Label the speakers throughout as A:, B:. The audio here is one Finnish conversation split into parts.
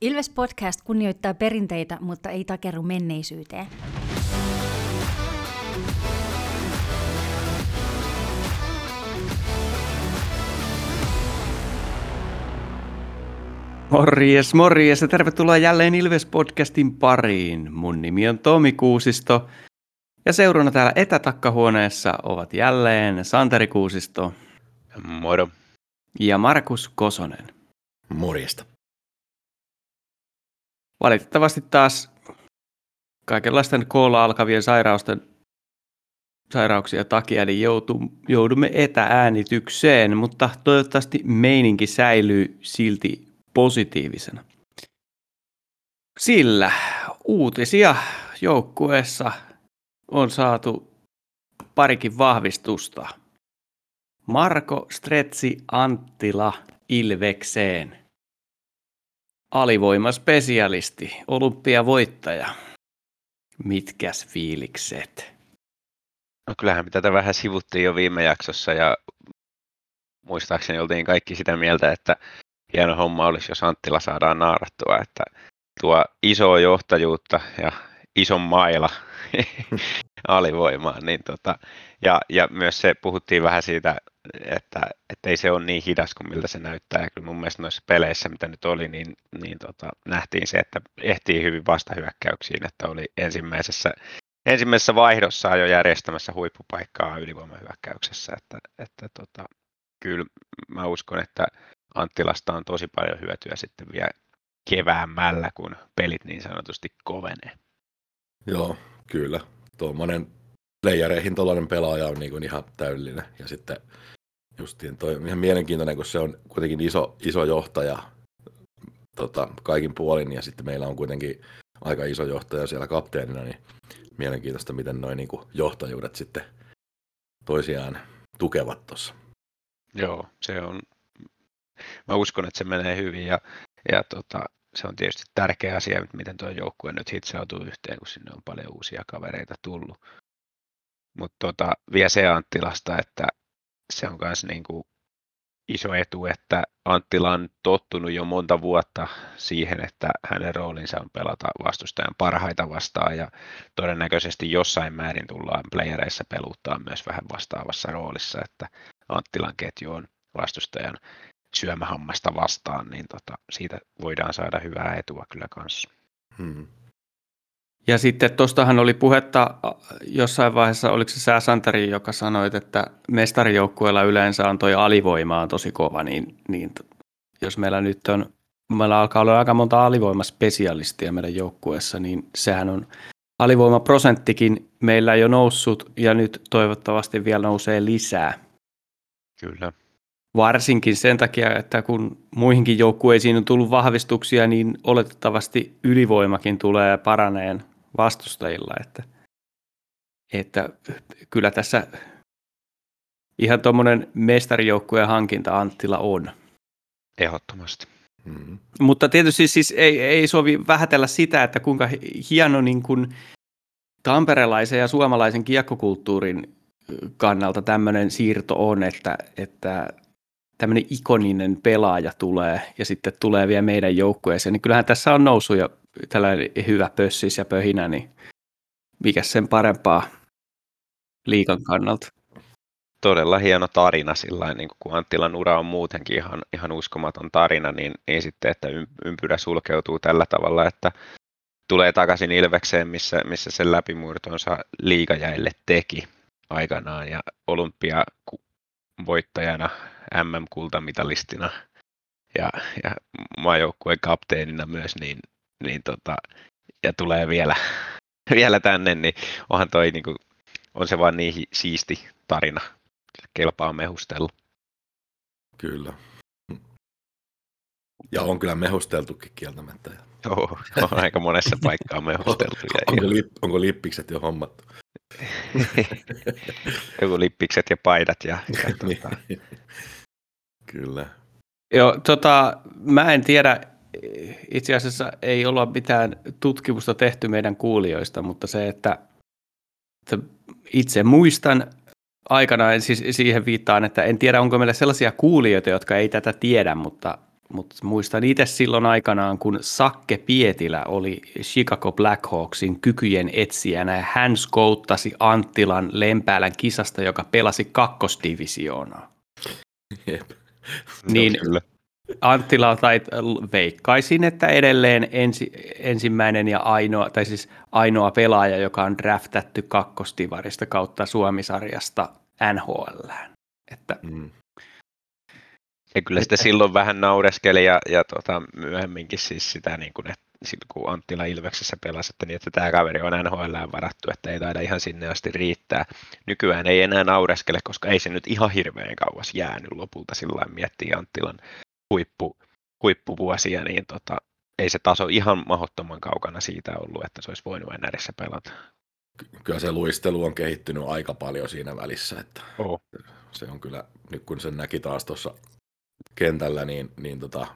A: Ilves Podcast kunnioittaa perinteitä, mutta ei takerru menneisyyteen.
B: Morjes, morjes ja tervetuloa jälleen Ilves-podcastin pariin. Mun nimi on Tomi Kuusisto ja seurana täällä etätakkahuoneessa ovat jälleen Santeri Kuusisto
C: Moro.
B: ja Markus Kosonen.
D: Morjesta.
B: Valitettavasti taas kaikenlaisten koolla alkavien sairausten, sairauksia takia niin joutu, joudumme etäänitykseen, mutta toivottavasti meininki säilyy silti positiivisena. Sillä uutisia joukkueessa on saatu parikin vahvistusta. Marko Stretsi Anttila Ilvekseen. Alivoimaspesialisti, olympiavoittaja. Mitkäs fiilikset?
C: No kyllähän me tätä vähän sivuttiin jo viime jaksossa ja muistaakseni oltiin kaikki sitä mieltä, että hieno homma olisi, jos Anttila saadaan naarattua, että tuo isoa johtajuutta ja ison maila alivoimaan. Niin tota, ja, ja myös se puhuttiin vähän siitä, että, että ei se ole niin hidas kuin miltä se näyttää. Ja kyllä mun mielestä noissa peleissä, mitä nyt oli, niin, niin tota, nähtiin se, että ehtii hyvin vastahyökkäyksiin, että oli ensimmäisessä, ensimmäisessä vaihdossa jo järjestämässä huippupaikkaa ylivoimahyökkäyksessä. Että, että tota, kyllä mä uskon, että Anttilasta on tosi paljon hyötyä sitten vielä keväämällä, kun pelit niin sanotusti kovenee.
D: Joo, kyllä. Tuommoinen playereihin tuollainen pelaaja on niin kuin ihan täydellinen. Ja sitten justiin toi on ihan mielenkiintoinen, kun se on kuitenkin iso, iso johtaja tota, kaikin puolin, ja sitten meillä on kuitenkin aika iso johtaja siellä kapteenina, niin mielenkiintoista, miten noin niin johtajuudet sitten toisiaan tukevat tuossa.
C: Joo, se on, mä uskon, että se menee hyvin ja, ja tota, se on tietysti tärkeä asia, miten tuo joukkue nyt hitsautuu yhteen, kun sinne on paljon uusia kavereita tullut. Mutta tota, vielä se Anttilasta, että se on myös niinku iso etu, että Anttila on tottunut jo monta vuotta siihen, että hänen roolinsa on pelata vastustajan parhaita vastaan ja todennäköisesti jossain määrin tullaan playereissa peluttaa myös vähän vastaavassa roolissa, että Anttilan ketju on vastustajan syömähammasta vastaan, niin tota, siitä voidaan saada hyvää etua kyllä kanssa.
D: Hmm.
B: Ja sitten tuostahan oli puhetta jossain vaiheessa, oliko se sä Santeri, joka sanoi, että mestarijoukkueella yleensä on toi alivoima on tosi kova, niin, niin jos meillä nyt on, meillä alkaa olla aika monta alivoimaspesialistia meidän joukkueessa, niin sehän on alivoimaprosenttikin meillä jo noussut ja nyt toivottavasti vielä nousee lisää.
C: Kyllä.
B: Varsinkin sen takia, että kun muihinkin joukkueisiin on tullut vahvistuksia, niin oletettavasti ylivoimakin tulee paraneen vastustajilla. Että, että kyllä tässä ihan tuommoinen mestarijoukkueen hankinta Anttila on.
C: Ehdottomasti.
D: Hmm.
B: Mutta tietysti siis ei, ei sovi vähätellä sitä, että kuinka hieno niin kuin tamperelaisen ja suomalaisen kiekkokulttuurin kannalta tämmöinen siirto on, että, että tämmöinen ikoninen pelaaja tulee ja sitten tulee vielä meidän joukkueeseen, niin kyllähän tässä on noussut jo tällainen hyvä pössis ja pöhinä, niin mikä sen parempaa liikan kannalta.
C: Todella hieno tarina sillä niin kun Anttilan ura on muutenkin ihan, ihan uskomaton tarina, niin, niin sitten, että ympyrä sulkeutuu tällä tavalla, että tulee takaisin Ilvekseen, missä, missä sen läpimurtonsa liigajäille teki aikanaan ja olympia voittajana, MM-kultamitalistina ja, ja maajoukkueen kapteenina myös, niin, niin tota, ja tulee vielä, vielä tänne, niin onhan toi niin kuin, on se vaan niin siisti tarina. Kelpaa mehustella.
D: Kyllä. Ja on kyllä mehusteltukin kieltämättä.
C: Joo, on aika monessa paikkaa mehusteltu.
D: onko, lip, onko lippikset jo hommattu?
C: Joku lippikset ja paidat. Ja, ja tuota.
D: Kyllä.
B: Joo, tota, mä en tiedä, itse asiassa ei olla mitään tutkimusta tehty meidän kuulijoista, mutta se, että, että itse muistan aikanaan, siis siihen viittaan, että en tiedä onko meillä sellaisia kuulijoita, jotka ei tätä tiedä, mutta mutta muistan itse silloin aikanaan, kun Sakke Pietilä oli Chicago Blackhawksin kykyjen etsijänä ja hän skouttasi Anttilan Lempäälän kisasta, joka pelasi kakkosdivisioonaa.
D: Jep.
B: Niin
C: Kyllä.
B: Anttila tai veikkaisin, että edelleen ensi, ensimmäinen ja ainoa, tai siis ainoa pelaaja, joka on draftattu kakkostivarista kautta Suomisarjasta NHL. Että
D: Mm.
C: Ja kyllä sitä silloin vähän naureskeli ja, ja tota, myöhemminkin siis sitä, niin kuin, että silloin kun Anttila Ilveksessä pelasi, että, niin, että tämä kaveri on NHL varattu, että ei taida ihan sinne asti riittää. Nykyään ei enää naureskele, koska ei se nyt ihan hirveän kauas jäänyt lopulta sillä miettii Anttilan huippu, huippuvuosia, niin tota, ei se taso ihan mahdottoman kaukana siitä ollut, että se olisi voinut NRissä pelata.
D: Ky- Kyllä se luistelu on kehittynyt aika paljon siinä välissä, että
C: Oh.
D: se on kyllä, nyt kun sen näki taas tuossa kentällä, niin, niin tota,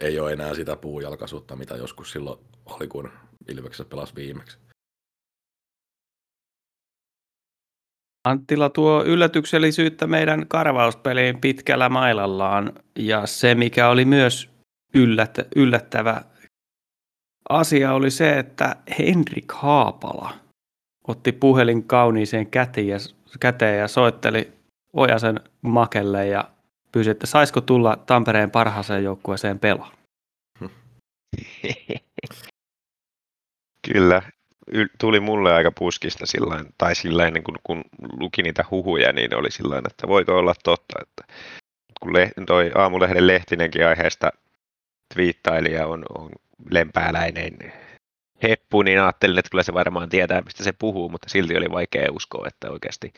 D: ei ole enää sitä puujalkaisuutta, mitä joskus silloin oli, kun Ilveksessä pelasi viimeksi.
B: Anttila tuo yllätyksellisyyttä meidän karvauspeliin pitkällä mailallaan ja se, mikä oli myös yllät, yllättävä asia, oli se, että Henrik Haapala otti puhelin kauniiseen käteen ja, käteen ja soitteli Ojasen makelle ja pyysi, että saisiko tulla Tampereen parhaaseen joukkueeseen pelaa.
C: Kyllä, tuli mulle aika puskista sillain, tai sillä ennen kuin kun luki niitä huhuja, niin oli sillä että voiko olla totta, että kun le- toi aamulehden Lehtinenkin aiheesta twiittaili ja on, on lempääläinen heppu, niin ajattelin, että kyllä se varmaan tietää, mistä se puhuu, mutta silti oli vaikea uskoa, että oikeasti,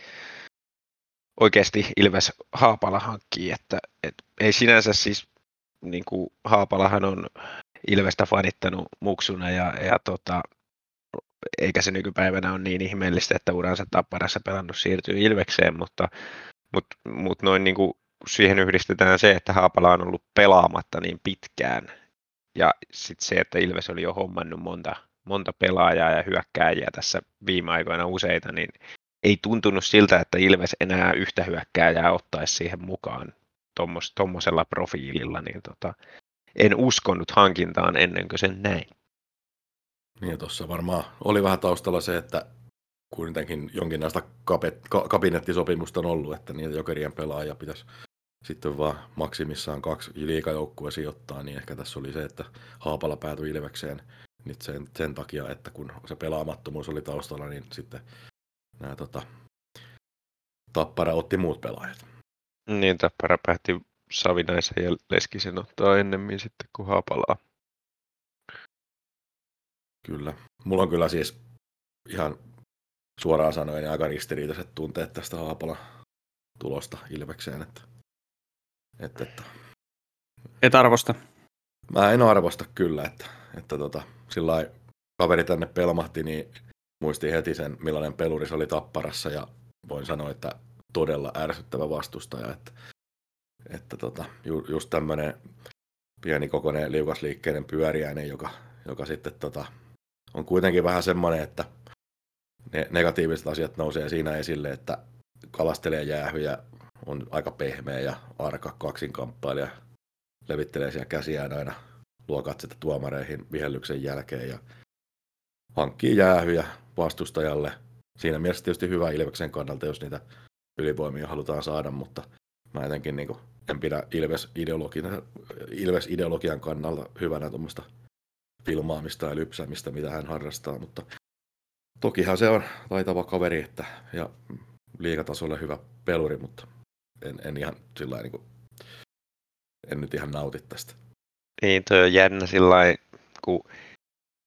C: oikeasti Ilves Haapala hankkii, että, että ei sinänsä siis, niin kuin Haapalahan on Ilvestä fanittanut muksuna ja, ja tota, eikä se nykypäivänä ole niin ihmeellistä, että uransa tapparassa pelannut siirtyy Ilvekseen, mutta, mutta, mutta noin niin kuin siihen yhdistetään se, että Haapala on ollut pelaamatta niin pitkään ja sitten se, että Ilves oli jo hommannut monta, monta pelaajaa ja hyökkääjiä tässä viime aikoina useita, niin ei tuntunut siltä, että Ilves enää yhtä hyökkääjää ottaisi siihen mukaan tuommoisella profiililla, niin tota, en uskonut hankintaan ennen kuin sen näin.
D: Niin tuossa varmaan oli vähän taustalla se, että kuitenkin jonkinlaista kapet, ka, kabinettisopimusta on ollut, että niitä jokerien pelaajia pitäisi sitten vaan maksimissaan kaksi liikajoukkue sijoittaa, niin ehkä tässä oli se, että Haapala päätyi Ilvekseen nyt sen, sen takia, että kun se pelaamattomuus oli taustalla, niin sitten nämä tota, Tappara otti muut pelaajat.
C: Niin, Tappara päätti Savinaisen ja Leskisen ottaa ennemmin sitten kuin Haapalaa.
D: Kyllä. Mulla on kyllä siis ihan suoraan sanoen aika ristiriitaiset tunteet tästä Haapalan tulosta Ilvekseen. Että, että, että.
B: Et arvosta.
D: Mä en arvosta kyllä, että, että tota, sillä kaveri tänne pelmahti, niin muistin heti sen, millainen peluri se oli Tapparassa ja voin sanoa, että todella ärsyttävä vastustaja. Että, että tota, ju, just tämmöinen pienikokoinen liukasliikkeinen pyöriäinen, joka, joka sitten tota, on kuitenkin vähän semmoinen, että ne negatiiviset asiat nousee siinä esille, että kalastelee jäähyjä, on aika pehmeä ja arka kaksinkamppailija, levittelee siellä käsiään aina, luo katsetta tuomareihin vihellyksen jälkeen ja hankkii jäähyjä vastustajalle. Siinä mielessä tietysti hyvä Ilveksen kannalta, jos niitä ylivoimia halutaan saada, mutta mä jotenkin niin kuin, en pidä Ilves-ideologian, Ilves-ideologian kannalta hyvänä tuommoista filmaamista ja lypsämistä, mitä hän harrastaa, mutta tokihan se on taitava kaveri että, ja liikatasolle hyvä peluri, mutta en, en ihan sillä niin kuin, en nyt ihan nauti tästä.
C: Niin, toi on jännä sillä kun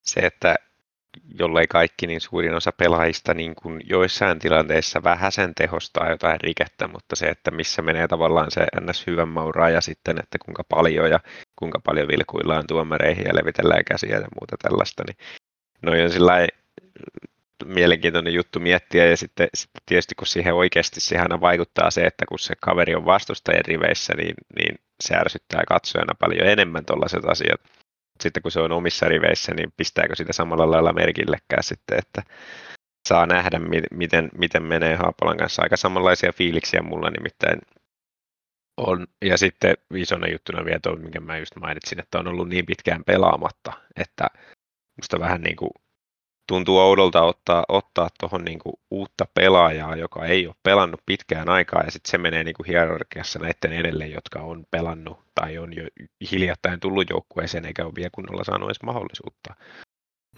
C: se, että jollei kaikki, niin suurin osa pelaajista niin kuin joissain tilanteissa vähän sen tehostaa jotain rikettä, mutta se, että missä menee tavallaan se ns. hyvän mauraa ja sitten, että kuinka paljon ja kuinka paljon vilkuillaan tuomareihin ja levitellään käsiä ja muuta tällaista, niin noin on sillä mielenkiintoinen juttu miettiä ja sitten, sitten tietysti kun siihen oikeasti aina vaikuttaa se, että kun se kaveri on vastustajien riveissä, niin, niin se ärsyttää katsojana paljon enemmän tuollaiset asiat. Sitten kun se on omissa riveissä, niin pistääkö sitä samalla lailla merkillekään sitten, että saa nähdä, miten, miten menee Haapalan kanssa. Aika samanlaisia fiiliksiä mulla nimittäin On, ja sitten isona juttuna vielä tuo, minkä mä just mainitsin, että on ollut niin pitkään pelaamatta, että musta vähän niin kuin tuntuu oudolta ottaa, ottaa tuohon niin uutta pelaajaa, joka ei ole pelannut pitkään aikaa, ja sitten se menee niin kuin hierarkiassa näiden edelle, jotka on pelannut tai on jo hiljattain tullut joukkueeseen, eikä ole vielä kunnolla saanut edes mahdollisuutta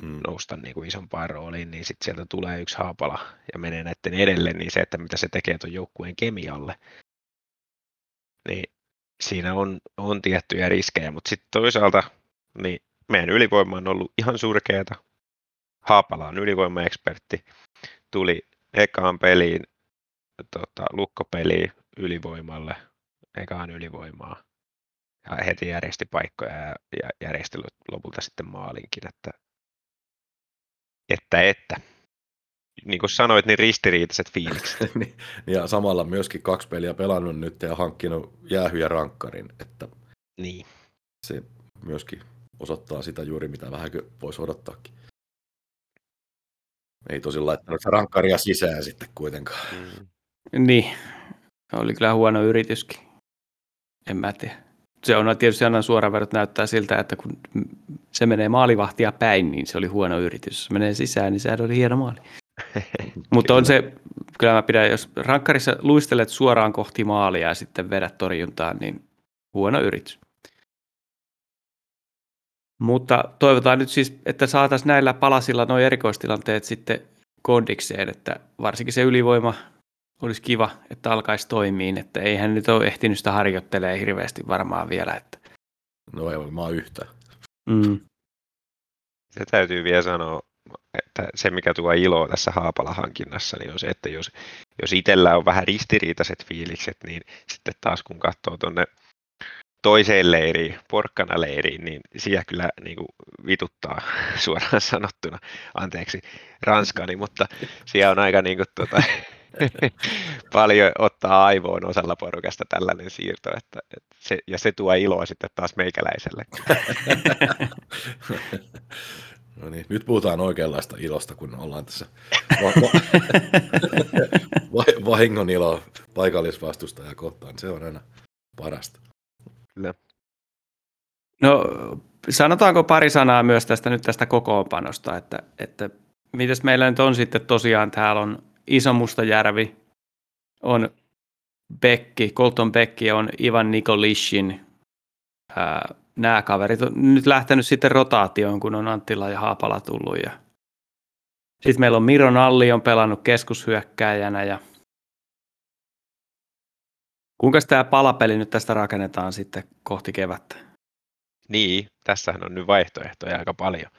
C: mm. nousta niin kuin isompaan rooliin, niin sitten sieltä tulee yksi haapala ja menee näiden edelle, niin se, että mitä se tekee tuon joukkueen kemialle, niin siinä on, on tiettyjä riskejä, mutta sitten toisaalta niin meidän ylivoima on ollut ihan surkeata. Haapala on ylivoimaekspertti. Tuli ekaan peliin, tota, lukkopeliin ylivoimalle, ekaan ylivoimaa. Ja heti järjesti paikkoja ja, ja järjesti lopulta sitten maalinkin, että, että, että. Niin kuin sanoit, niin ristiriitaiset fiilikset.
D: Niin, ja samalla myöskin kaksi peliä pelannut nyt ja hankkinut jäähyjä rankkarin, että
C: niin.
D: se myöskin osoittaa sitä juuri, mitä vähän voisi odottaakin. Ei tosi laittanut rankkaria sisään sitten kuitenkaan. Mm.
B: Niin, oli kyllä huono yrityskin. En mä tiedä. Se on tietysti aina suoraan verrat näyttää siltä, että kun se menee maalivahtia päin, niin se oli huono yritys. Jos menee sisään, niin sehän oli hieno maali. Mutta on se, kyllä mä pidän, jos rankkarissa luistelet suoraan kohti maalia ja sitten vedät torjuntaan, niin huono yritys. Mutta toivotaan nyt siis, että saataisiin näillä palasilla nuo erikoistilanteet sitten kondikseen, että varsinkin se ylivoima olisi kiva, että alkaisi toimiin, että ei hän nyt ole ehtinyt sitä harjoittelee hirveästi varmaan vielä. Että...
D: No ei varmaan yhtä.
B: Mm.
C: Se täytyy vielä sanoa, että se mikä tuo iloa tässä Haapala-hankinnassa, niin on se, että jos, jos itsellä on vähän ristiriitaiset fiilikset, niin sitten taas kun katsoo tuonne toiseen leiriin, porkkana leiriin, niin siellä kyllä niin kuin vituttaa suoraan sanottuna, anteeksi ranskani, mutta siellä on aika niin kuin, tuota, paljon ottaa aivoon osalla porukasta tällainen siirto, että, että se, ja se tuo iloa sitten taas meikäläiselle.
D: No niin, nyt puhutaan oikeanlaista ilosta, kun ollaan tässä va- va- vahingon ilo paikallisvastustaja kohtaan. Se on aina parasta.
C: Kyllä.
B: No sanotaanko pari sanaa myös tästä nyt tästä kokoonpanosta, että, että mitäs meillä nyt on sitten tosiaan, täällä on Iso Mustajärvi, on Bekki, Colton Bekki on Ivan Nikolishin. Nämä kaverit on nyt lähtenyt sitten rotaatioon, kun on Anttila ja Haapala tullut. Ja... Sitten meillä on Miro Nalli on pelannut keskushyökkääjänä ja Kuinka tämä palapeli nyt tästä rakennetaan sitten kohti kevättä?
C: Niin, tässähän on nyt vaihtoehtoja aika paljon.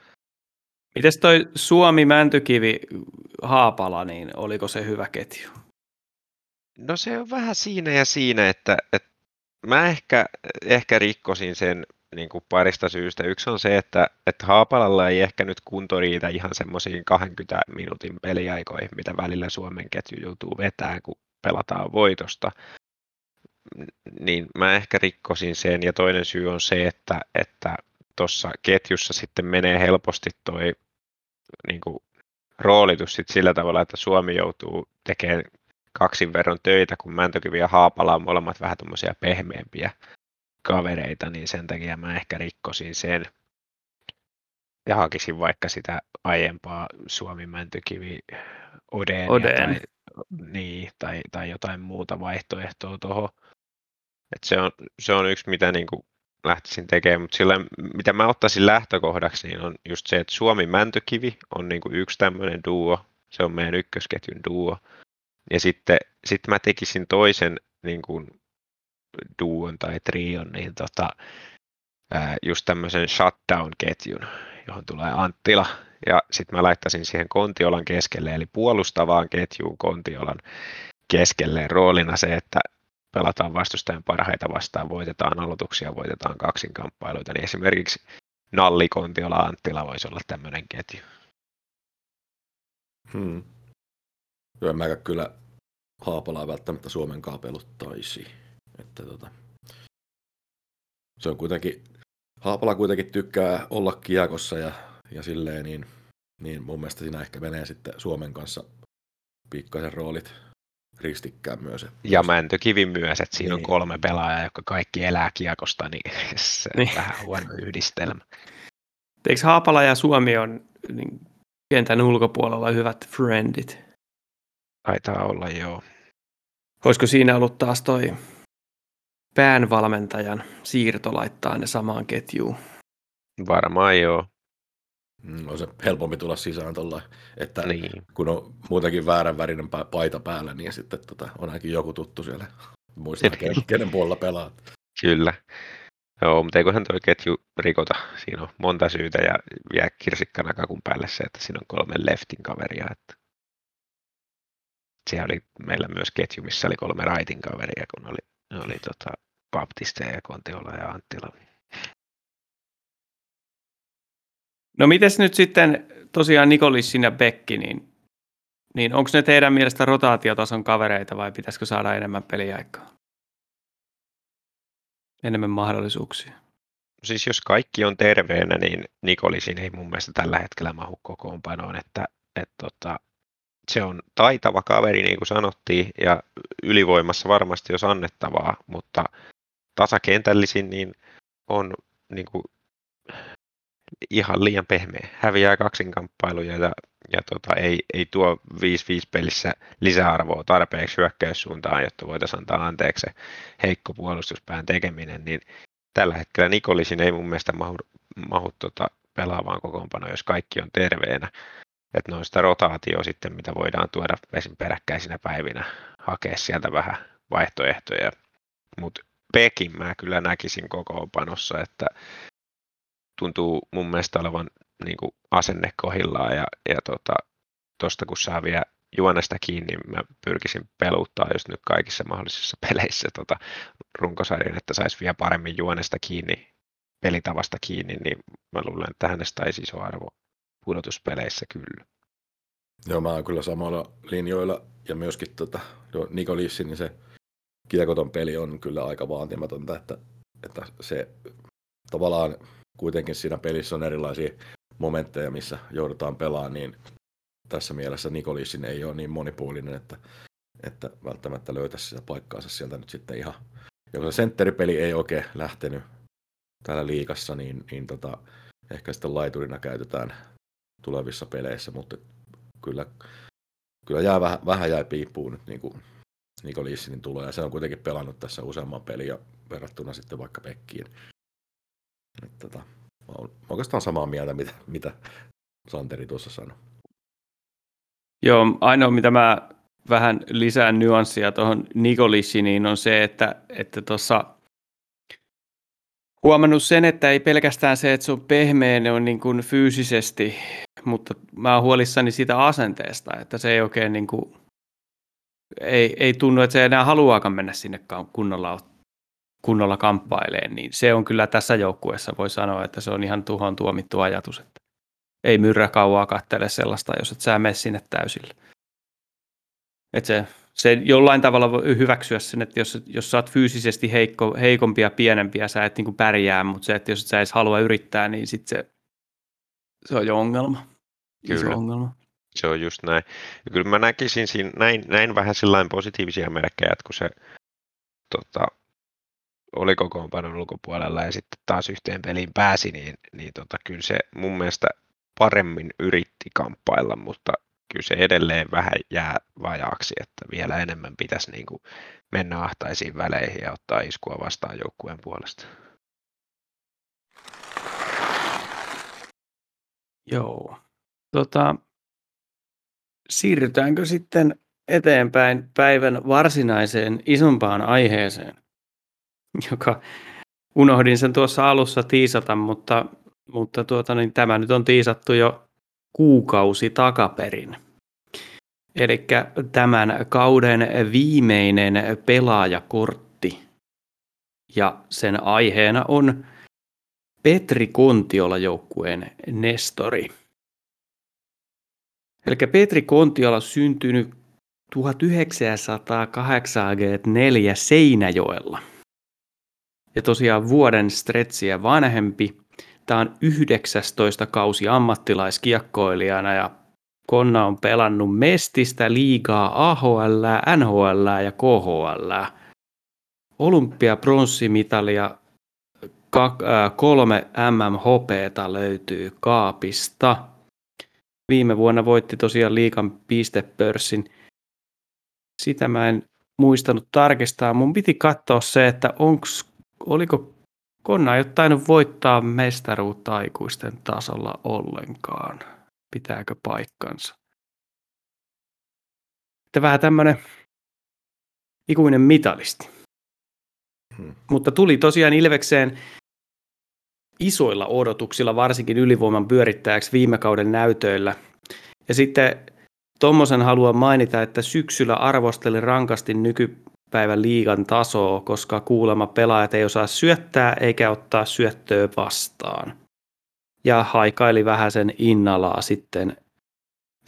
B: Mites toi Suomi, Mäntykivi, Haapala, niin oliko se hyvä ketju?
C: No se on vähän siinä ja siinä, että, että mä ehkä, ehkä rikkosin sen niin kuin parista syystä. Yksi on se, että, että Haapalalla ei ehkä nyt kunto riitä ihan semmoisiin 20 minuutin peliaikoihin, mitä välillä Suomen ketju joutuu vetämään, kun pelataan voitosta niin mä ehkä rikkosin sen. Ja toinen syy on se, että että ketjussa sitten menee helposti toi niin kuin, roolitus sit sillä tavalla, että Suomi joutuu tekemään kaksin verran töitä, kun Mäntökivi ja Haapala on molemmat vähän tuommoisia pehmeämpiä kavereita, niin sen takia mä ehkä rikkosin sen ja hakisin vaikka sitä aiempaa Suomi Mäntykivi Odeen,
B: Odeen.
C: Tai, niin, tai, tai jotain muuta vaihtoehtoa tuohon. Et se, on, se on yksi, mitä niin kuin lähtisin tekemään, mutta sillä, mitä mä ottaisin lähtökohdaksi, niin on just se, että Suomi Mäntökivi on niin kuin yksi tämmöinen duo, se on meidän ykkösketjun duo. Ja sitten sit mä tekisin toisen niin kuin duon tai trion, niin tota, ää, just tämmöisen shutdown-ketjun, johon tulee Anttila. Ja sitten mä laittaisin siihen Kontiolan keskelle, eli puolustavaan ketjuun Kontiolan keskelle roolina se, että pelataan vastustajan parhaita vastaan, voitetaan aloituksia, voitetaan kaksinkamppailuita, niin esimerkiksi Nalli, Kontiola, Anttila voisi olla tämmöinen ketju.
D: Hmm. Joo, mä kyllä Haapalaa välttämättä Suomen kaapeluttaisi. Että tota, se on kuitenkin, Haapala kuitenkin tykkää olla kiekossa ja, ja silleen, niin, niin mun mielestä siinä ehkä menee sitten Suomen kanssa pikkasen roolit ristikkään myös.
C: Ja Mäntökivi myös, että siinä on
D: Niin.
C: kolme pelaajaa, jotka kaikki elää kiekosta, niin se on
B: Niin.
C: vähän huono yhdistelmä.
B: Eikö Haapala ja Suomi on niin, kentän ulkopuolella hyvät friendit?
C: Taitaa olla joo.
B: Olisiko siinä ollut taas toi päänvalmentajan siirto laittaa ne samaan ketjuun?
C: Varmaan joo.
D: Mm, on se helpompi tulla sisään tuolla, että
C: Niin.
D: kun on muutenkin väärän värinen paita päällä, niin sitten tota, on ainakin joku tuttu siellä. Muistaa, kenen, kenen puolella pelaat.
C: Kyllä. Joo, mutta eiköhän tuo ketju rikota. Siinä on monta syytä ja vielä kirsikkana kakun päälle se, että siinä on kolme leftin kaveria. Että siellä oli meillä myös ketju, missä oli kolme raitin kaveria, kun oli, oli tota Baptiste ja Kontiola ja Anttila.
B: No mites nyt sitten tosiaan Nikolissin ja Bekki, niin, niin onko ne teidän mielestä rotaatiotason kavereita vai pitäisikö saada enemmän peliaikaa? Enemmän mahdollisuuksia.
C: Siis jos kaikki on terveenä, niin Nikolisin ei mun mielestä tällä hetkellä mahu kokoonpanoon, että, että tota, se on taitava kaveri, niin kuin sanottiin, ja ylivoimassa varmasti jos annettavaa, mutta tasakentällisin niin on niin kuin, ihan liian pehmeä. Häviää kaksinkamppailuja ja, ja tota, ei, ei tuo 5-5 pelissä lisäarvoa tarpeeksi hyökkäyssuuntaan, jotta voitaisiin antaa anteeksi heikko puolustuspään tekeminen, niin tällä hetkellä Nikolisin ei mun mielestä mahu, mahu tota pelaavaan kokoonpanoon, jos kaikki on terveenä. Että noista rotaatio sitten, mitä voidaan tuoda esim. peräkkäisinä päivinä, hakea sieltä vähän vaihtoehtoja. Mutta Pekin mä kyllä näkisin kokoonpanossa, että tuntuu mun mielestä olevan niin kuin asenne kohillaan ja, ja tota, tosta kun saa vielä juonesta kiinni, mä pyrkisin peluttaa just nyt kaikissa mahdollisissa peleissä tota runkosarjan, että saisi vielä paremmin juonesta kiinni, pelitavasta kiinni, niin mä luulen, että hänestä olisi iso arvo pudotuspeleissä kyllä.
D: Joo, mä oon kyllä samalla linjoilla. Ja myöskin tota, jo Nikolissin, niin se kiekoton peli on kyllä aika vaatimatonta, että, että se tavallaan kuitenkin siinä pelissä on erilaisia momentteja, missä joudutaan pelaamaan, niin tässä mielessä Nikolissin ei ole niin monipuolinen, että, että välttämättä löytäisi sitä paikkaansa sieltä nyt sitten ihan. Kun se sentteripeli ei oikein lähtenyt täällä liikassa, niin, niin tota, ehkä sitten laiturina käytetään tulevissa peleissä, mutta kyllä, kyllä jää vähän, vähän jäi piippuun nyt niin kuin Niko Lissinin tulo, ja se on kuitenkin pelannut tässä useamman peliä verrattuna sitten vaikka Pekkiin. Et, tota, mä oon oikeastaan samaa mieltä, mitä, mitä Santeri tuossa sanoi.
B: Joo, ainoa mitä mä vähän lisään nyanssia tuohon Nikolissiniin on se, että että tuossa huomannut sen, että ei pelkästään se, että se on pehmeä, ne on niin kuin fyysisesti, mutta mä oon huolissani siitä asenteesta, että se ei oikein niin kuin, ei, ei tunnu, että se enää haluaakaan mennä sinne kunnolla, kunnolla kamppaileen, niin se on kyllä tässä joukkueessa, voi sanoa, että se on ihan tuhon tuomittu ajatus, että ei myrrä kauaa kattele sellaista, jos et sä mene sinne täysillä. Et se, se jollain tavalla voi hyväksyä sen, että jos, jos sä oot fyysisesti heikko, heikompi ja pienempi ja sä et niin pärjää, mutta se, että jos et sä edes halua yrittää, niin sit se, se on jo ongelma.
C: Kyllä.
B: ongelma.
C: Se on just näin. Ja kyllä mä näkisin siinä, näin, näin vähän sillain positiivisia merkkejä, että kun se tota, oli kokoonpanon ulkopuolella ja sitten taas yhteen peliin pääsi, niin, niin tota, kyllä se mun mielestä paremmin yritti kamppailla, mutta kyllä se edelleen vähän jää vajaaksi, että vielä enemmän pitäisi niin kuin mennä ahtaisiin väleihin ja ottaa iskua vastaan joukkueen puolesta.
B: Joo. Tota, siirrytäänkö sitten eteenpäin päivän varsinaiseen isompaan aiheeseen, joka unohdin sen tuossa alussa tiisata, mutta, mutta tuota, niin tämä nyt on tiisattu jo kuukausi takaperin. Eli tämän kauden viimeinen pelaajakortti. Ja sen aiheena on Petri Kontiola joukkueen Nestori. Eli Petri Kontiola syntynyt 1984 Seinäjoella. Ja tosiaan vuoden stretsiä vanhempi. Tämä on 19 kausi ammattilaiskiekkoilijana ja Konna on pelannut Mestistä, Liigaa, AHL, NHL ja KHL. Olympia pronssimitali kolme MMHPta löytyy kaapista. Viime vuonna voitti tosiaan liikan pistepörssin. Sitä mä en muistanut tarkistaa. Mun piti katsoa se, että onks, oliko Konna ei ole tainnut voittaa mestaruutta aikuisten tasolla ollenkaan. Pitääkö paikkansa? Sitten vähän tämmöinen ikuinen mitalisti. Hmm. Mutta tuli tosiaan Ilvekseen isoilla odotuksilla, varsinkin ylivoiman pyörittäjäksi viime kauden näytöillä. Ja sitten tuommoisen haluan mainita, että syksyllä arvosteli rankasti nykypäivän liigan tasoa, koska kuulemma pelaajat ei osaa syöttää eikä ottaa syöttöä vastaan. Ja haikaili vähän sen innalaa sitten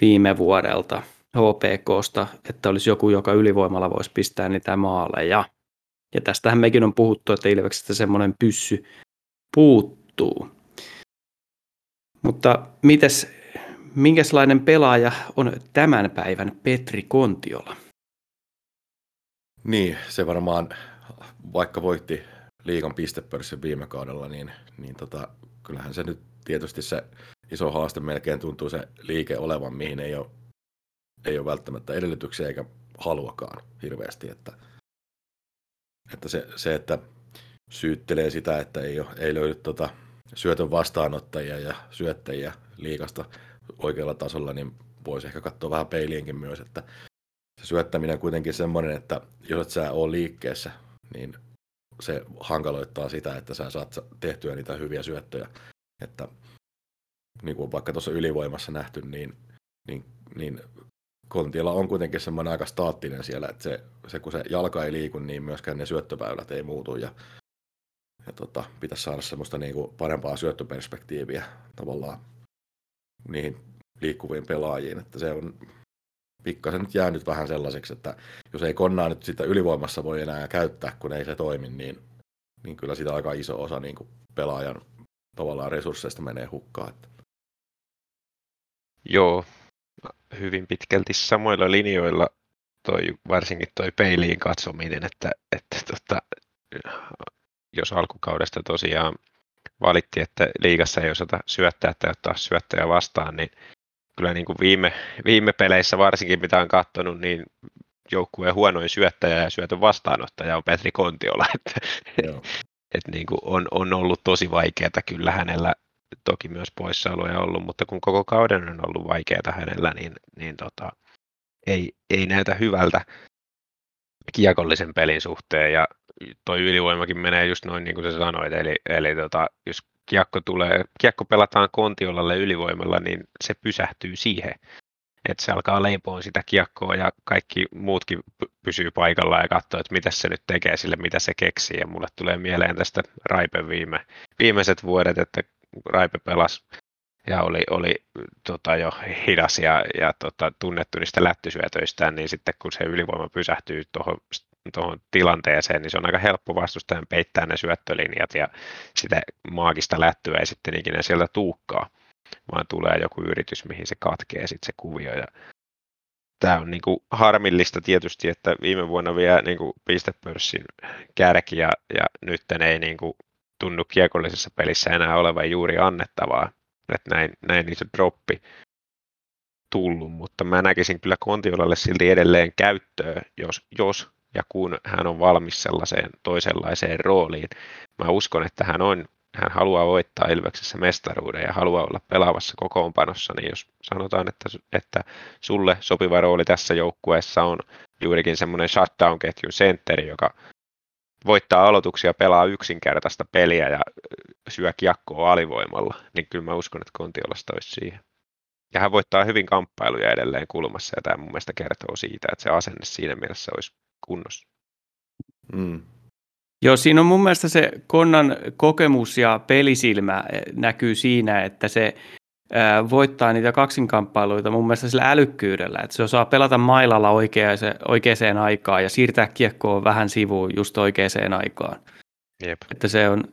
B: viime vuodelta HPKsta, että olisi joku, joka ylivoimalla voisi pistää niitä maaleja. Ja tästähän mekin on puhuttu, että Ilveksestä semmoinen pyssy puuttuu. Mutta mites, minkälainen pelaaja on tämän päivän Petri Kontiola?
D: Niin, se varmaan, vaikka voitti liikan pistepörssin viime kaudella, niin, niin tota, kyllähän se nyt tietysti se iso haaste melkein tuntuu se liike olevan, mihin ei ole, ei ole välttämättä edellytyksiä eikä haluakaan hirveästi. Että, että se, se, että syyttelee sitä, että ei, ole, ei löydy tota syötön vastaanottajia ja syöttäjiä liikasta oikealla tasolla, niin voisi ehkä katsoa vähän peiliinkin myös, että se syöttäminen on kuitenkin semmoinen, että jos et sä ole liikkeessä, niin se hankaloittaa sitä, että sä saat tehtyä niitä hyviä syöttöjä. Että niin kuin vaikka tuossa ylivoimassa nähty, niin, niin, niin Kontiolla on kuitenkin semmoinen aika staattinen siellä, että se, se, kun se jalka ei liiku, niin myöskään ne syöttöväylät ei muutu ja ja tota, pitäisi saada semmoista niin kuin parempaa syöttöperspektiiviä tavallaan niihin liikkuviin pelaajiin, että se on pikkasen nyt jäänyt vähän sellaiseksi, että jos ei konnaa nyt sitä ylivoimassa voi enää käyttää, kun ei se toimi, niin, niin kyllä sitä aika iso osa niin kuin pelaajan tavallaan resursseista menee hukkaan. Että.
C: Joo, hyvin pitkälti samoilla linjoilla toi, varsinkin toi peiliin katsominen, että, että tota, jos alkukaudesta tosiaan valittiin, että liigassa ei osata syöttää tai ottaa syöttäjä vastaan, niin kyllä niin kuin viime, viime peleissä varsinkin mitä on katsonut, niin joukkueen huonoin syöttäjä ja syötön vastaanottaja on Petri Kontiola. Että, että niin kuin on, on ollut tosi vaikeaa kyllä hänellä, toki myös poissaoloja ollut, mutta kun koko kauden on ollut vaikeaa hänellä, niin, niin tota, ei, ei näytä hyvältä kiekollisen pelin suhteen ja toi ylivoimakin menee just noin niin kuin sä sanoit, eli, eli tota, jos kiekko, tulee, kiekko pelataan kontiolalle ylivoimalla, niin se pysähtyy siihen. Että se alkaa leipoon sitä kiekkoa ja kaikki muutkin pysyy paikalla ja katsoo, että mitä se nyt tekee sille, mitä se keksii. Ja mulle tulee mieleen tästä Raipe viime, viimeiset vuodet, että Raipe pelasi ja oli, oli tota, jo hidas ja, ja tota, tunnettu niistä lättysyötöistään, niin sitten kun se ylivoima pysähtyy tuohon tuohon tilanteeseen, niin se on aika helppo vastustajan peittää ne syöttölinjat ja sitä maagista lättyä ei sitten ikinä sieltä tuukkaa, vaan tulee joku yritys, mihin se katkee sitten se kuvio. Ja tämä on niin kuin harmillista tietysti, että viime vuonna vielä niin kuin pistepörssin kärki ja, ja nyt ei niin kuin tunnu kiekollisessa pelissä enää olevan juuri annettavaa, että näin, näin iso droppi tullut, mutta mä näkisin kyllä Kontiolalle silti edelleen käyttöä, jos, jos ja kun hän on valmis sellaiseen toisenlaiseen rooliin. Mä uskon, että hän on hän haluaa voittaa Ilveksessä mestaruuden ja haluaa olla pelaavassa kokoonpanossa, niin jos sanotaan, että, että sulle sopiva rooli tässä joukkueessa on juurikin semmoinen shutdown-ketjun sentteri, joka voittaa aloituksia, pelaa yksinkertaista peliä ja syö kiekkoa alivoimalla, niin kyllä mä uskon, että Kontiolasta olisi siihen. Ja hän voittaa hyvin kamppailuja edelleen kulmassa, ja tämä mun mielestä kertoo siitä, että se asenne siinä mielessä olisi kunnossa.
B: Mm. Joo, siinä on mun mielestä se Konnan kokemus ja pelisilmä eh, näkyy siinä, että se ää, voittaa niitä kaksinkamppailuita mun mielestä sillä älykkyydellä, että se osaa pelata mailalla oikeaan, oikeaan aikaan ja siirtää kiekkoa vähän sivuun just oikeaan aikaan.
C: Jep.
B: Että se on,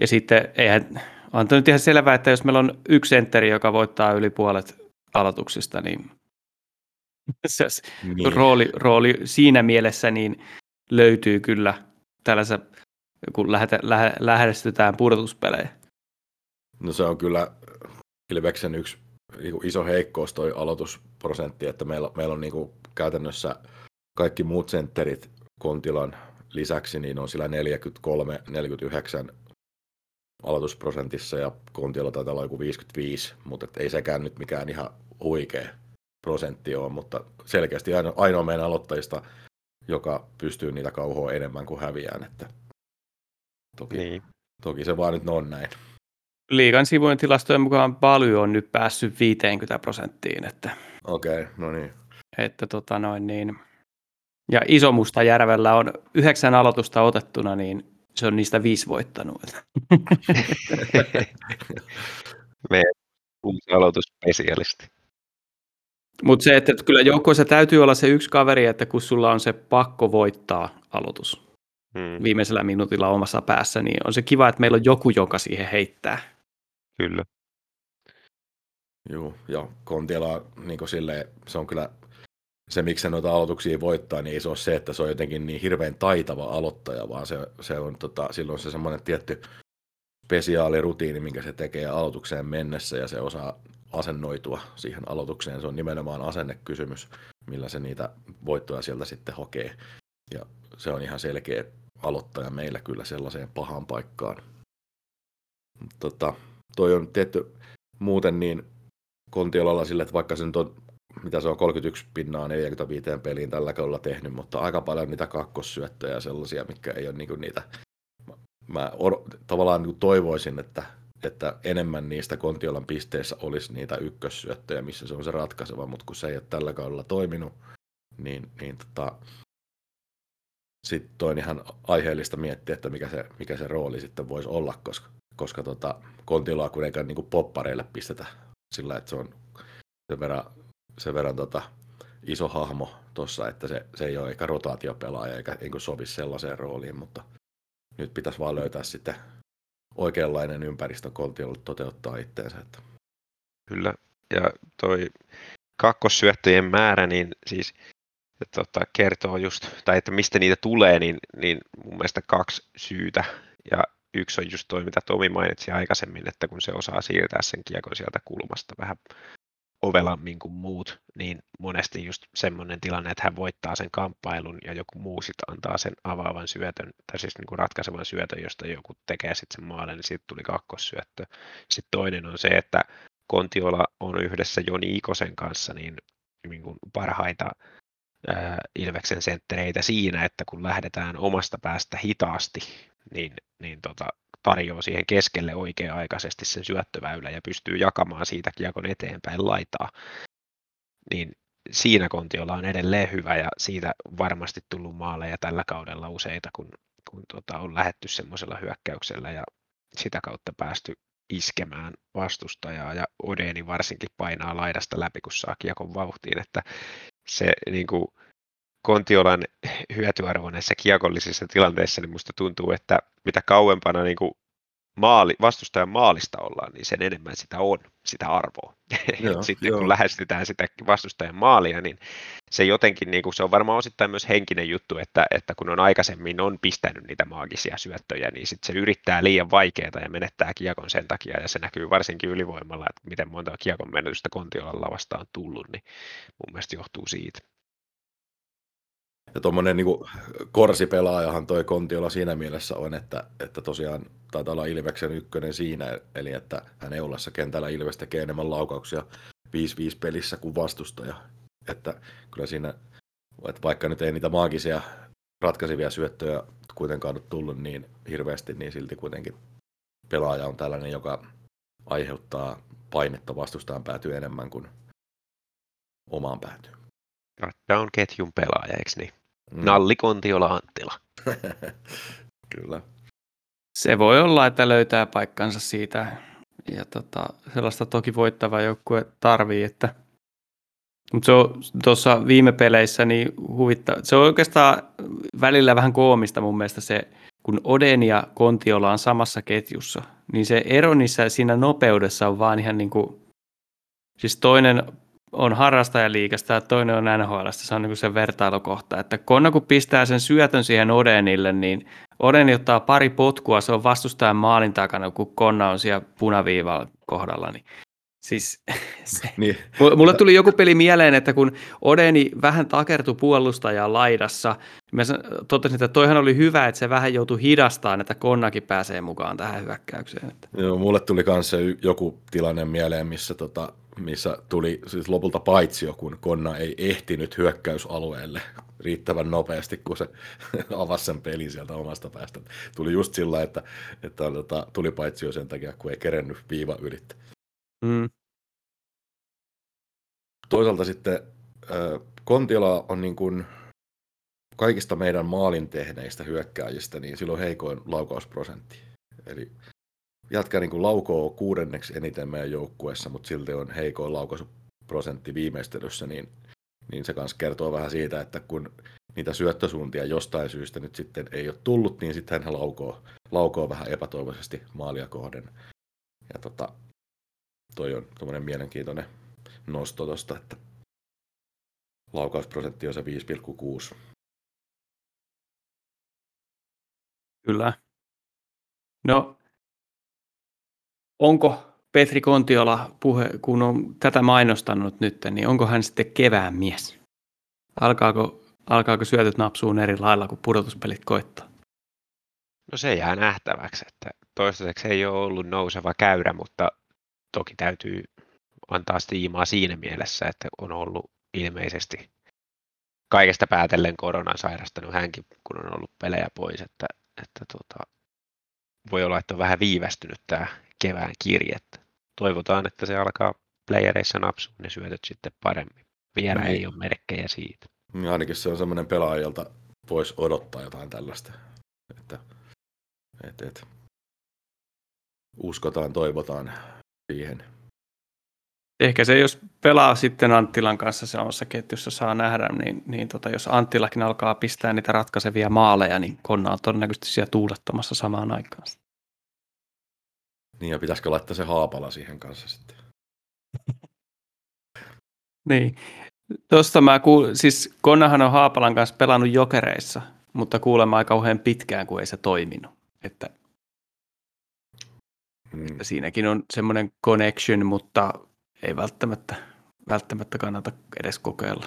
B: ja sitten eihän, on nyt ihan selvää, että jos meillä on yksi sentteri, joka voittaa yli puolet aloituksista, niin se
D: Niin.
B: rooli, rooli siinä mielessä niin löytyy kyllä tällaisessa, kun lähetä, lähe, lähestytään pudotuspelejä.
D: No se on kyllä Ilveksen yksi niinku iso heikkous toi aloitusprosentti, että meillä, meillä on niinku käytännössä kaikki muut sentterit Kontilan lisäksi, niin on sillä 43-49 aloitusprosentissa ja Kontiolla taitaa olla joku 55, mutta et ei sekään nyt mikään ihan huikea prosentti ole, mutta selkeästi ainoa, ainoa meidän aloittajista, joka pystyy niitä kauhoa enemmän kuin häviään, että toki,
C: Niin.
D: toki se vaan nyt on näin.
B: Liigan sivujen tilastojen mukaan Baly on nyt päässyt 50 prosenttiin, että,
D: Okei, okay, no niin.
B: että tota noin niin. Ja Iso Mustajärvellä on yhdeksän aloitusta otettuna, niin se on niistä viisi voittanut.
C: Meidän uusi aloitusspesialisti.
B: Mutta se, että kyllä joukkueessa täytyy olla se yksi kaveri, että kun sulla on se pakko voittaa aloitus
C: Hmm,
B: viimeisellä minuutilla omassa päässä, niin on se kiva, että meillä on joku, joka siihen heittää.
C: kyllä.
D: Joo, ja Kontiala niin silleen, se on kyllä se, miksi se noita aloituksia voittaa, niin ei se ole se, että se on jotenkin niin hirveän taitava aloittaja, vaan se, se on tota, silloin se semmoinen tietty spesiaalirutiini, minkä se tekee aloitukseen mennessä, ja se osaa asennoitua siihen aloitukseen. Se on nimenomaan asennekysymys, millä se niitä voittoja sieltä sitten hokee. Ja se on ihan selkeä aloittaja meillä kyllä sellaiseen pahaan paikkaan. Tota, toi on tietty muuten niin Kontiolalla sille, että vaikka se nyt on, mitä se on, 31 pinnaa 45 peliin tällä kaudella tehnyt, mutta aika paljon niitä kakkossyöttöjä ja sellaisia, mitkä ei ole niinku niitä, mä or, tavallaan niinku toivoisin, että, että enemmän niistä Kontiolan pisteissä olisi niitä ykkössyöttöjä, missä se on se ratkaiseva, mutta kun se ei ole tällä kaudella toiminut, niin, niin tota, sitten on ihan aiheellista miettiä, että mikä se, mikä se rooli sitten voisi olla, koska, koska tota, Kontiolaa kuitenkaan niin poppareille pistetä sillä, että se on sen verran, sen verran tota, iso hahmo tuossa, että se, se ei ole eikä rotaatiopelaaja eikä niin sovi sellaiseen rooliin, mutta nyt pitäisi vaan löytää sitten oikeanlainen ympäristö Kontiolle toteuttaa itteensä.
C: Kyllä. Ja toi kakkossyöttöjen määrä, niin siis tota, kertoo just, tai että mistä niitä tulee, niin, niin mun mielestä kaksi syytä. Ja yksi on just toi, mitä Tomi mainitsi aikaisemmin, että kun se osaa siirtää sen kiekon sieltä kulmasta vähän ovelammin kuin muut, niin monesti just semmoinen tilanne, että hän voittaa sen kamppailun ja joku muu sitten antaa sen avaavan syötön, tai siis niin kuin ratkaisevan syötön, josta joku tekee sitten sen maalin, niin siitä tuli kakkossyöttö. Sitten toinen on se, että Kontiola on yhdessä Joni Ikosen kanssa niin, niin kuin parhaita ää, Ilveksen senttereitä siinä, että kun lähdetään omasta päästä hitaasti, niin, niin tota, tarjoaa siihen keskelle oikea-aikaisesti sen syöttöväylä ja pystyy jakamaan siitä kiekon eteenpäin laitaa, niin siinä Kontiola on edelleen hyvä ja siitä varmasti tullut maaleja tällä kaudella useita, kun, kun tota, on lähetty semmoisella hyökkäyksellä ja sitä kautta päästy iskemään vastustajaa ja Odeni varsinkin painaa laidasta läpi, kun saa kiekon vauhtiin, että se niin kuin, Kontiolan hyötyarvo näissä kiekollisissa tilanteissa, niin musta tuntuu, että mitä kauempana niin kuin maali, vastustajan maalista ollaan, niin sen enemmän sitä on, sitä arvoa.
D: Joo,
C: Sitten
D: joo.
C: kun lähestytään sitä vastustajan maalia, niin se jotenkin, niin kuin, se on varmaan osittain myös henkinen juttu, että, että kun on aikaisemmin on pistänyt niitä maagisia syöttöjä, niin sitten se yrittää liian vaikeaa ja menettää kiekon sen takia, ja se näkyy varsinkin ylivoimalla, että miten monta kiekon menetystä Kontiolan lavasta on tullut, niin mun mielestä johtuu siitä.
D: Ja tuommoinen niin korsipelaajahan toi Kontiola siinä mielessä on, että, että tosiaan taitaa olla Ilveksen ykkönen siinä, eli että hän ei ollessa kentällä Ilves tekee enemmän laukauksia 5-5 pelissä kuin vastustaja. Että kyllä siinä, että vaikka nyt ei niitä maagisia ratkaisevia syöttöjä kuitenkaan ole tullut niin hirveästi, niin silti kuitenkin pelaaja on tällainen, joka aiheuttaa painetta vastustajan päätyy enemmän kuin omaan päätyy.
C: Tämä on ketjun pelaaja, eikö niin?
D: Mm.
C: Nalli Kontiola Anttila.
D: Kyllä.
B: Se voi olla, että löytää paikkansa siitä. Ja tota, sellaista toki voittava joukkue tarvii, että mutta se on tuossa viime peleissä niin huvittaa. Se on oikeastaan välillä vähän koomista mun mielestä se, kun Oden ja Kontiola on samassa ketjussa, niin se ero niissä siinä nopeudessa on vaan ihan niin kuin, siis toinen on harrastajaliikasta ja toinen on NHL. Se on niin se vertailukohta, että Konna kun pistää sen syötön siihen Odenille, niin Odeni ottaa pari potkua, se on vastustajan maalin takana, kun Konna on siellä punaviivalla kohdalla. Niin Siis se. Niin. Mulle tuli joku peli mieleen, että kun Odeni vähän takertui puolustajan laidassa, mä totesin, että toihan oli hyvä, että se vähän joutui hidastamaan, että Konnakin pääsee mukaan tähän hyökkäykseen.
D: Joo, mulle tuli myös joku tilanne mieleen, missä, tota, missä tuli siis lopulta paitsio, kun Konna ei ehtinyt hyökkäysalueelle riittävän nopeasti, kun se avasi sen pelin sieltä omasta päästä. Tuli just sillä, että, että, tota, tuli paitsio sen takia, kun ei kerennyt viiva ylittää. Mm. Toisaalta sitten Kontiola on niin kuin kaikista meidän maalin tehneistä hyökkääjistä, niin silloin heikoin laukausprosentti. Eli jatka niin laukoo kuudenneksi eniten meidän joukkueessa, mutta silti on heikoin laukausprosentti viimeistelyssä, niin, niin se kanssa kertoo vähän siitä, että kun niitä syöttösuuntia jostain syystä nyt sitten ei ole tullut, niin sitten hän laukoo, laukoo vähän epätoivoisesti maalia kohden. Ja tota, toi on tuommoinen mielenkiintoinen nosto tuosta, että laukausprosentti on se 5,6.
B: Kyllä. No, onko Petri Kontiola, puhe, kun on tätä mainostanut nyt, niin onko hän sitten kevään mies? Alkaako, alkaako syötöt napsuun eri lailla, kun pudotuspelit koittaa?
C: No se jää nähtäväksi, että toistaiseksi ei ole ollut nouseva käyrä, mutta toki täytyy antaa stiimaa siinä mielessä, että on ollut ilmeisesti kaikesta päätellen koronan sairastanut hänkin, kun on ollut pelejä pois, että, että tota, voi olla, että on vähän viivästynyt tämä kevään kirje. Toivotaan, että se alkaa playereissa napsua ne syötöt sitten paremmin. Vielä niin. ei ole merkkejä siitä.
D: Niin ainakin se on semmoinen pelaaja, jolta voisi odottaa jotain tällaista. Että, et, et, uskotaan, toivotaan siihen.
B: Ehkä se, jos pelaa sitten Anttilan kanssa samassa ketjussa saa nähdä, niin, niin tota, jos Anttilakin alkaa pistää niitä ratkaisevia maaleja, niin Konna on todennäköisesti siellä tuulettomassa samaan aikaan.
D: Niin, ja pitäisikö laittaa se haapala siihen kanssa sitten?
B: niin. Tuosta mä kuul... siis Konnahan on Haapalan kanssa pelannut jokereissa, mutta kuulemma aika kauhean pitkään, kun ei se toiminut. Että Mm. Siinäkin on semmoinen connection, mutta ei välttämättä, välttämättä kannata edes kokeilla.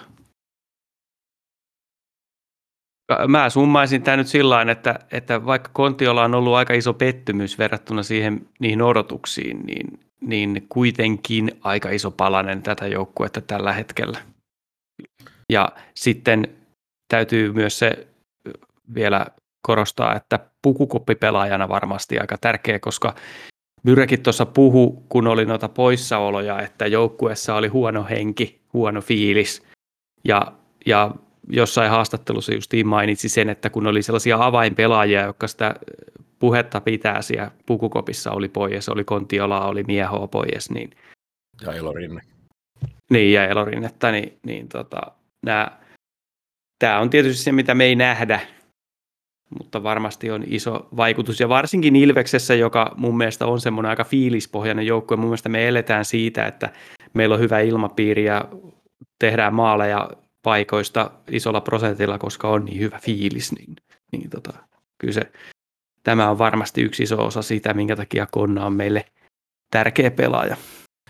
B: Mä summaisin tämä nyt sillä että, että vaikka Kontiola on ollut aika iso pettymys verrattuna siihen, niihin odotuksiin, niin, niin kuitenkin aika iso palanen tätä joukkuetta tällä hetkellä. Ja sitten täytyy myös se vielä korostaa, että pukukoppipelaajana varmasti aika tärkeä, koska Myrekin tuossa puhu, kun oli noita poissaoloja, että joukkueessa oli huono henki, huono fiilis. Ja, ja jossain haastattelussa justiin mainitsi sen, että kun oli sellaisia avainpelaajia, jotka sitä puhetta pitää siellä pukukopissa oli pois, oli Kontiola, oli Miehoa pois, niin...
D: Ja Elorinne.
B: Niin, ja Elorinnetta, niin, niin tota, tämä on tietysti se, mitä me ei nähdä, mutta varmasti on iso vaikutus. Ja varsinkin Ilveksessä, joka mun mielestä on semmoinen aika fiilispohjainen joukkue, mun mielestä me eletään siitä, että meillä on hyvä ilmapiiri ja tehdään maaleja paikoista isolla prosentilla, koska on niin hyvä fiilis, niin, niin tota, kyllä se, tämä on varmasti yksi iso osa sitä, minkä takia Konna on meille tärkeä pelaaja.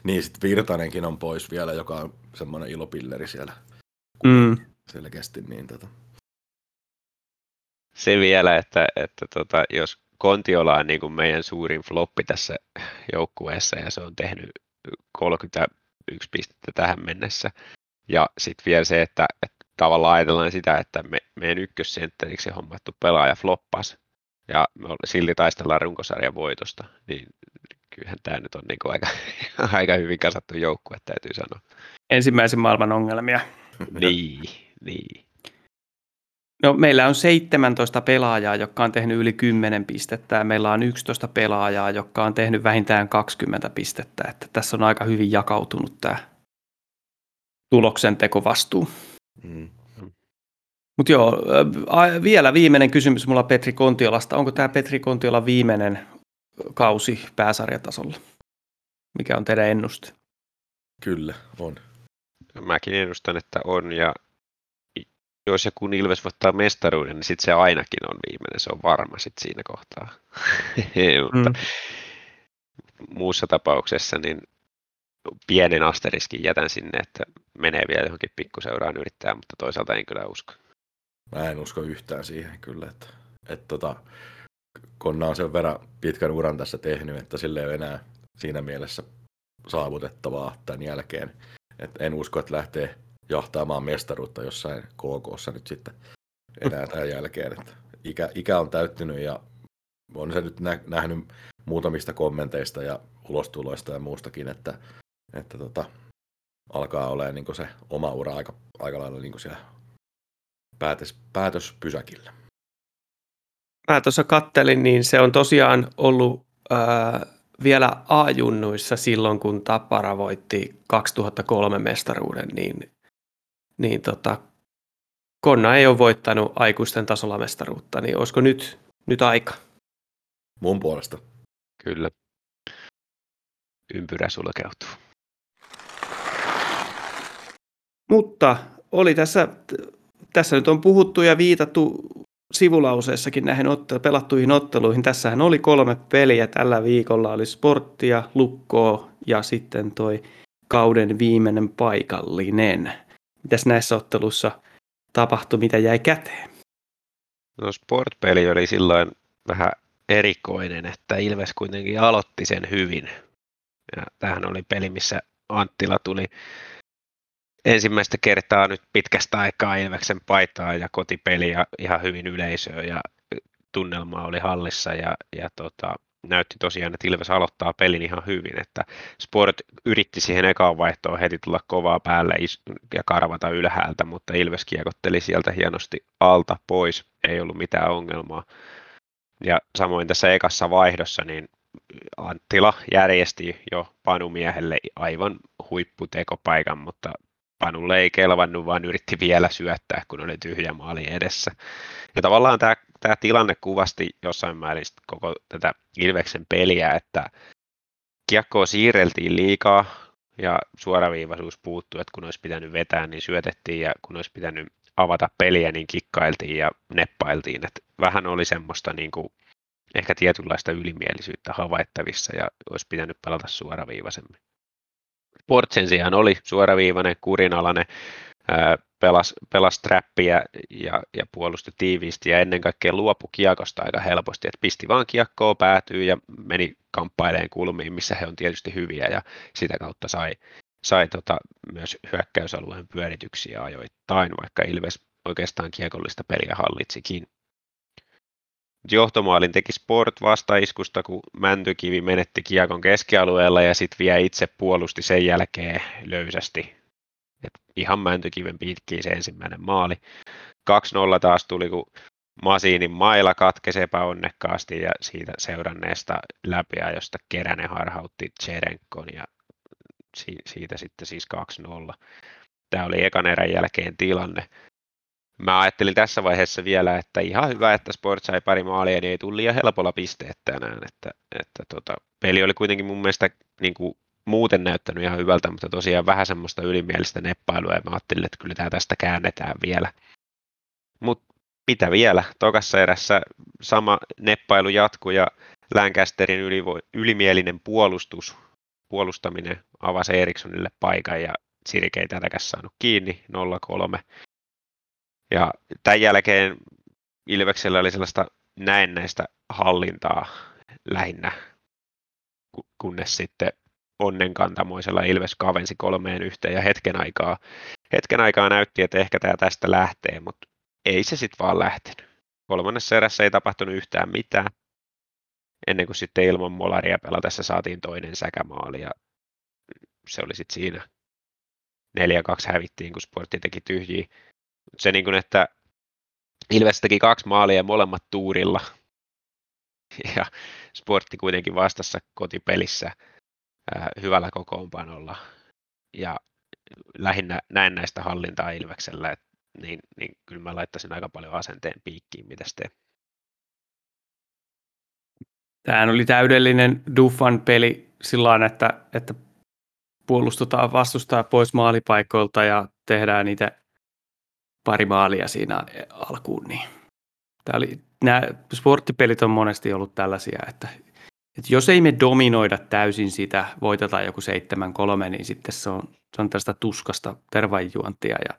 D: Niin, sitten Virtanenkin on pois vielä, joka on semmoinen ilopilleri siellä mm. selkeästi. Niin tota
C: se vielä, että, että tota, jos Kontiola on niin kuin meidän suurin floppi tässä joukkueessa ja se on tehnyt 31 pistettä tähän mennessä. Ja sitten vielä se, että, että tavallaan ajatellaan sitä, että me, meidän ykkössentteriksi hommattu pelaaja floppas ja me silti taistellaan runkosarjan voitosta, niin kyllähän tämä nyt on niin kuin aika, aika hyvin kasattu joukkue, täytyy sanoa.
B: Ensimmäisen maailman ongelmia.
C: niin, niin.
B: No, meillä on 17 pelaajaa, jotka on tehnyt yli 10 pistettä ja meillä on 11 pelaajaa, jotka on tehnyt vähintään 20 pistettä. Että tässä on aika hyvin jakautunut tämä tuloksen tekovastuu. Mm. Mutta joo, vielä viimeinen kysymys mulla Petri Kontiolasta. Onko tämä Petri Kontiola viimeinen kausi pääsarjatasolla? Mikä on teidän ennuste?
D: Kyllä, on.
C: Mäkin ennustan, että on. Ja jos ja kun Ilves voittaa mestaruuden, niin sitten se ainakin on viimeinen. Se on varma sitten siinä kohtaa. Mutta mm. muussa tapauksessa niin pienen asteriskin jätän sinne, että menee vielä johonkin pikkuseuraan yrittää, mutta toisaalta en kyllä usko.
D: Mä en usko yhtään siihen kyllä, että, että tota, Konna on sen verran pitkän uran tässä tehnyt, että sille ei ole enää siinä mielessä saavutettavaa tämän jälkeen. Et en usko, että lähtee jahtaamaan mestaruutta jossain KKssa nyt sitten enää tämän jälkeen. Että ikä, ikä on täyttynyt ja on se nyt nä- nähnyt muutamista kommenteista ja ulostuloista ja muustakin, että, että tota, alkaa olemaan niin se oma ura aika, aika lailla niin siellä päätös, päätöspysäkillä.
B: Mä tuossa kattelin, niin se on tosiaan ollut ää, vielä A-junnuissa silloin, kun Tappara voitti 2003 mestaruuden, niin, niin tota, Konna ei ole voittanut aikuisten tasolla mestaruutta, niin olisiko nyt, nyt aika?
D: Mun puolesta.
C: Kyllä. Ympyrä sulkeutuu.
B: Mutta oli tässä, tässä nyt on puhuttu ja viitattu sivulauseessakin näihin ottelu, pelattuihin otteluihin. Tässähän oli kolme peliä tällä viikolla. Oli sporttia, lukkoa ja sitten toi kauden viimeinen paikallinen. Mitäs näissä ottelussa tapahtui, mitä jäi käteen?
C: No sportpeli oli silloin vähän erikoinen, että Ilves kuitenkin aloitti sen hyvin. Ja tämähän oli peli, missä Anttila tuli ensimmäistä kertaa nyt pitkästä aikaa Ilveksen paitaa ja kotipeli ja ihan hyvin yleisöä ja tunnelma oli hallissa ja, ja tota, näytti tosiaan, että Ilves aloittaa pelin ihan hyvin, että Sport yritti siihen ekaan vaihtoon heti tulla kovaa päälle ja karvata ylhäältä, mutta Ilves kiekotteli sieltä hienosti alta pois, ei ollut mitään ongelmaa. Ja samoin tässä ekassa vaihdossa, niin Anttila järjesti jo Panumiehelle aivan huipputekopaikan, mutta Panulle ei kelvannut, vaan yritti vielä syöttää, kun oli tyhjä maali edessä. Ja tavallaan tämä, tämä tilanne kuvasti jossain määrin koko tätä Ilveksen peliä, että kiekkoa siirreltiin liikaa ja suoraviivaisuus puuttui, että kun olisi pitänyt vetää, niin syötettiin ja kun olisi pitänyt avata peliä, niin kikkailtiin ja neppailtiin. Että vähän oli semmoista niin kuin, ehkä tietynlaista ylimielisyttä havaittavissa ja olisi pitänyt pelata suoraviivaisemmin. Sport sen sijaan oli suoraviivainen, kurinalainen, pelasi pelas trappia ja, ja puolusti tiiviisti ja ennen kaikkea luopu kiekosta aika helposti, että pisti vaan kiekkoa päätyy ja meni kamppaileen kulmiin, missä he on tietysti hyviä ja sitä kautta sai, sai tota, myös hyökkäysalueen pyörityksiä ajoittain, vaikka Ilves oikeastaan kiekollista peliä hallitsikin. Johtomaalin teki Sport vastaiskusta, kun Mäntykivi menetti kiekon keskialueella ja sitten vielä itse puolusti sen jälkeen löysästi. Et ihan Mäntykiven pitkiin se ensimmäinen maali. 2-0 taas tuli, kun Masiinin maila katkesi epäonnekkaasti ja siitä seuranneesta läpiajosta Keränen harhautti Cherenkon ja siitä sitten siis 2-0. Tämä oli ekan erän jälkeen tilanne mä ajattelin tässä vaiheessa vielä, että ihan hyvä, että Sport sai pari maalia, niin ei tullut liian helpolla pisteet tänään. Että, että tota, peli oli kuitenkin mun mielestä niin kuin muuten näyttänyt ihan hyvältä, mutta tosiaan vähän semmoista ylimielistä neppailua, ja mä ajattelin, että kyllä tämä tästä käännetään vielä. Mutta mitä vielä? Tokassa erässä sama neppailu jatkuu ja Lancasterin ylivo- ylimielinen puolustus, puolustaminen avasi Erikssonille paikan ja Sirke ei tätäkään saanut kiinni 0-3. Ja tämän jälkeen Ilveksellä oli sellaista näennäistä hallintaa lähinnä, kunnes sitten onnenkantamoisella Ilves kavensi kolmeen yhteen ja hetken aikaa, hetken aikaa näytti, että ehkä tämä tästä lähtee, mutta ei se sitten vaan lähtenyt. Kolmannessa erässä ei tapahtunut yhtään mitään, ennen kuin sitten ilman molaria pelatessa saatiin toinen säkämaali ja se oli sitten siinä. 4-2 hävittiin, kun sportti teki tyhjiä se niin kuin, että Ilves teki kaksi maalia molemmat tuurilla ja sportti kuitenkin vastassa kotipelissä ää, hyvällä kokoonpanolla ja lähinnä näen näistä hallintaa Ilveksellä, et, niin, niin kyllä mä laittaisin aika paljon asenteen piikkiin, mitä te.
B: Tämähän oli täydellinen Duffan peli sillä että, että puolustutaan vastustaa pois maalipaikoilta ja tehdään niitä pari maalia siinä alkuun. Niin. Tämä oli, nämä sporttipelit on monesti ollut tällaisia, että, että jos ei me dominoida täysin sitä, voitetaan joku 7-3, niin sitten se on, se on tästä tuskasta tervajuontia. Ja,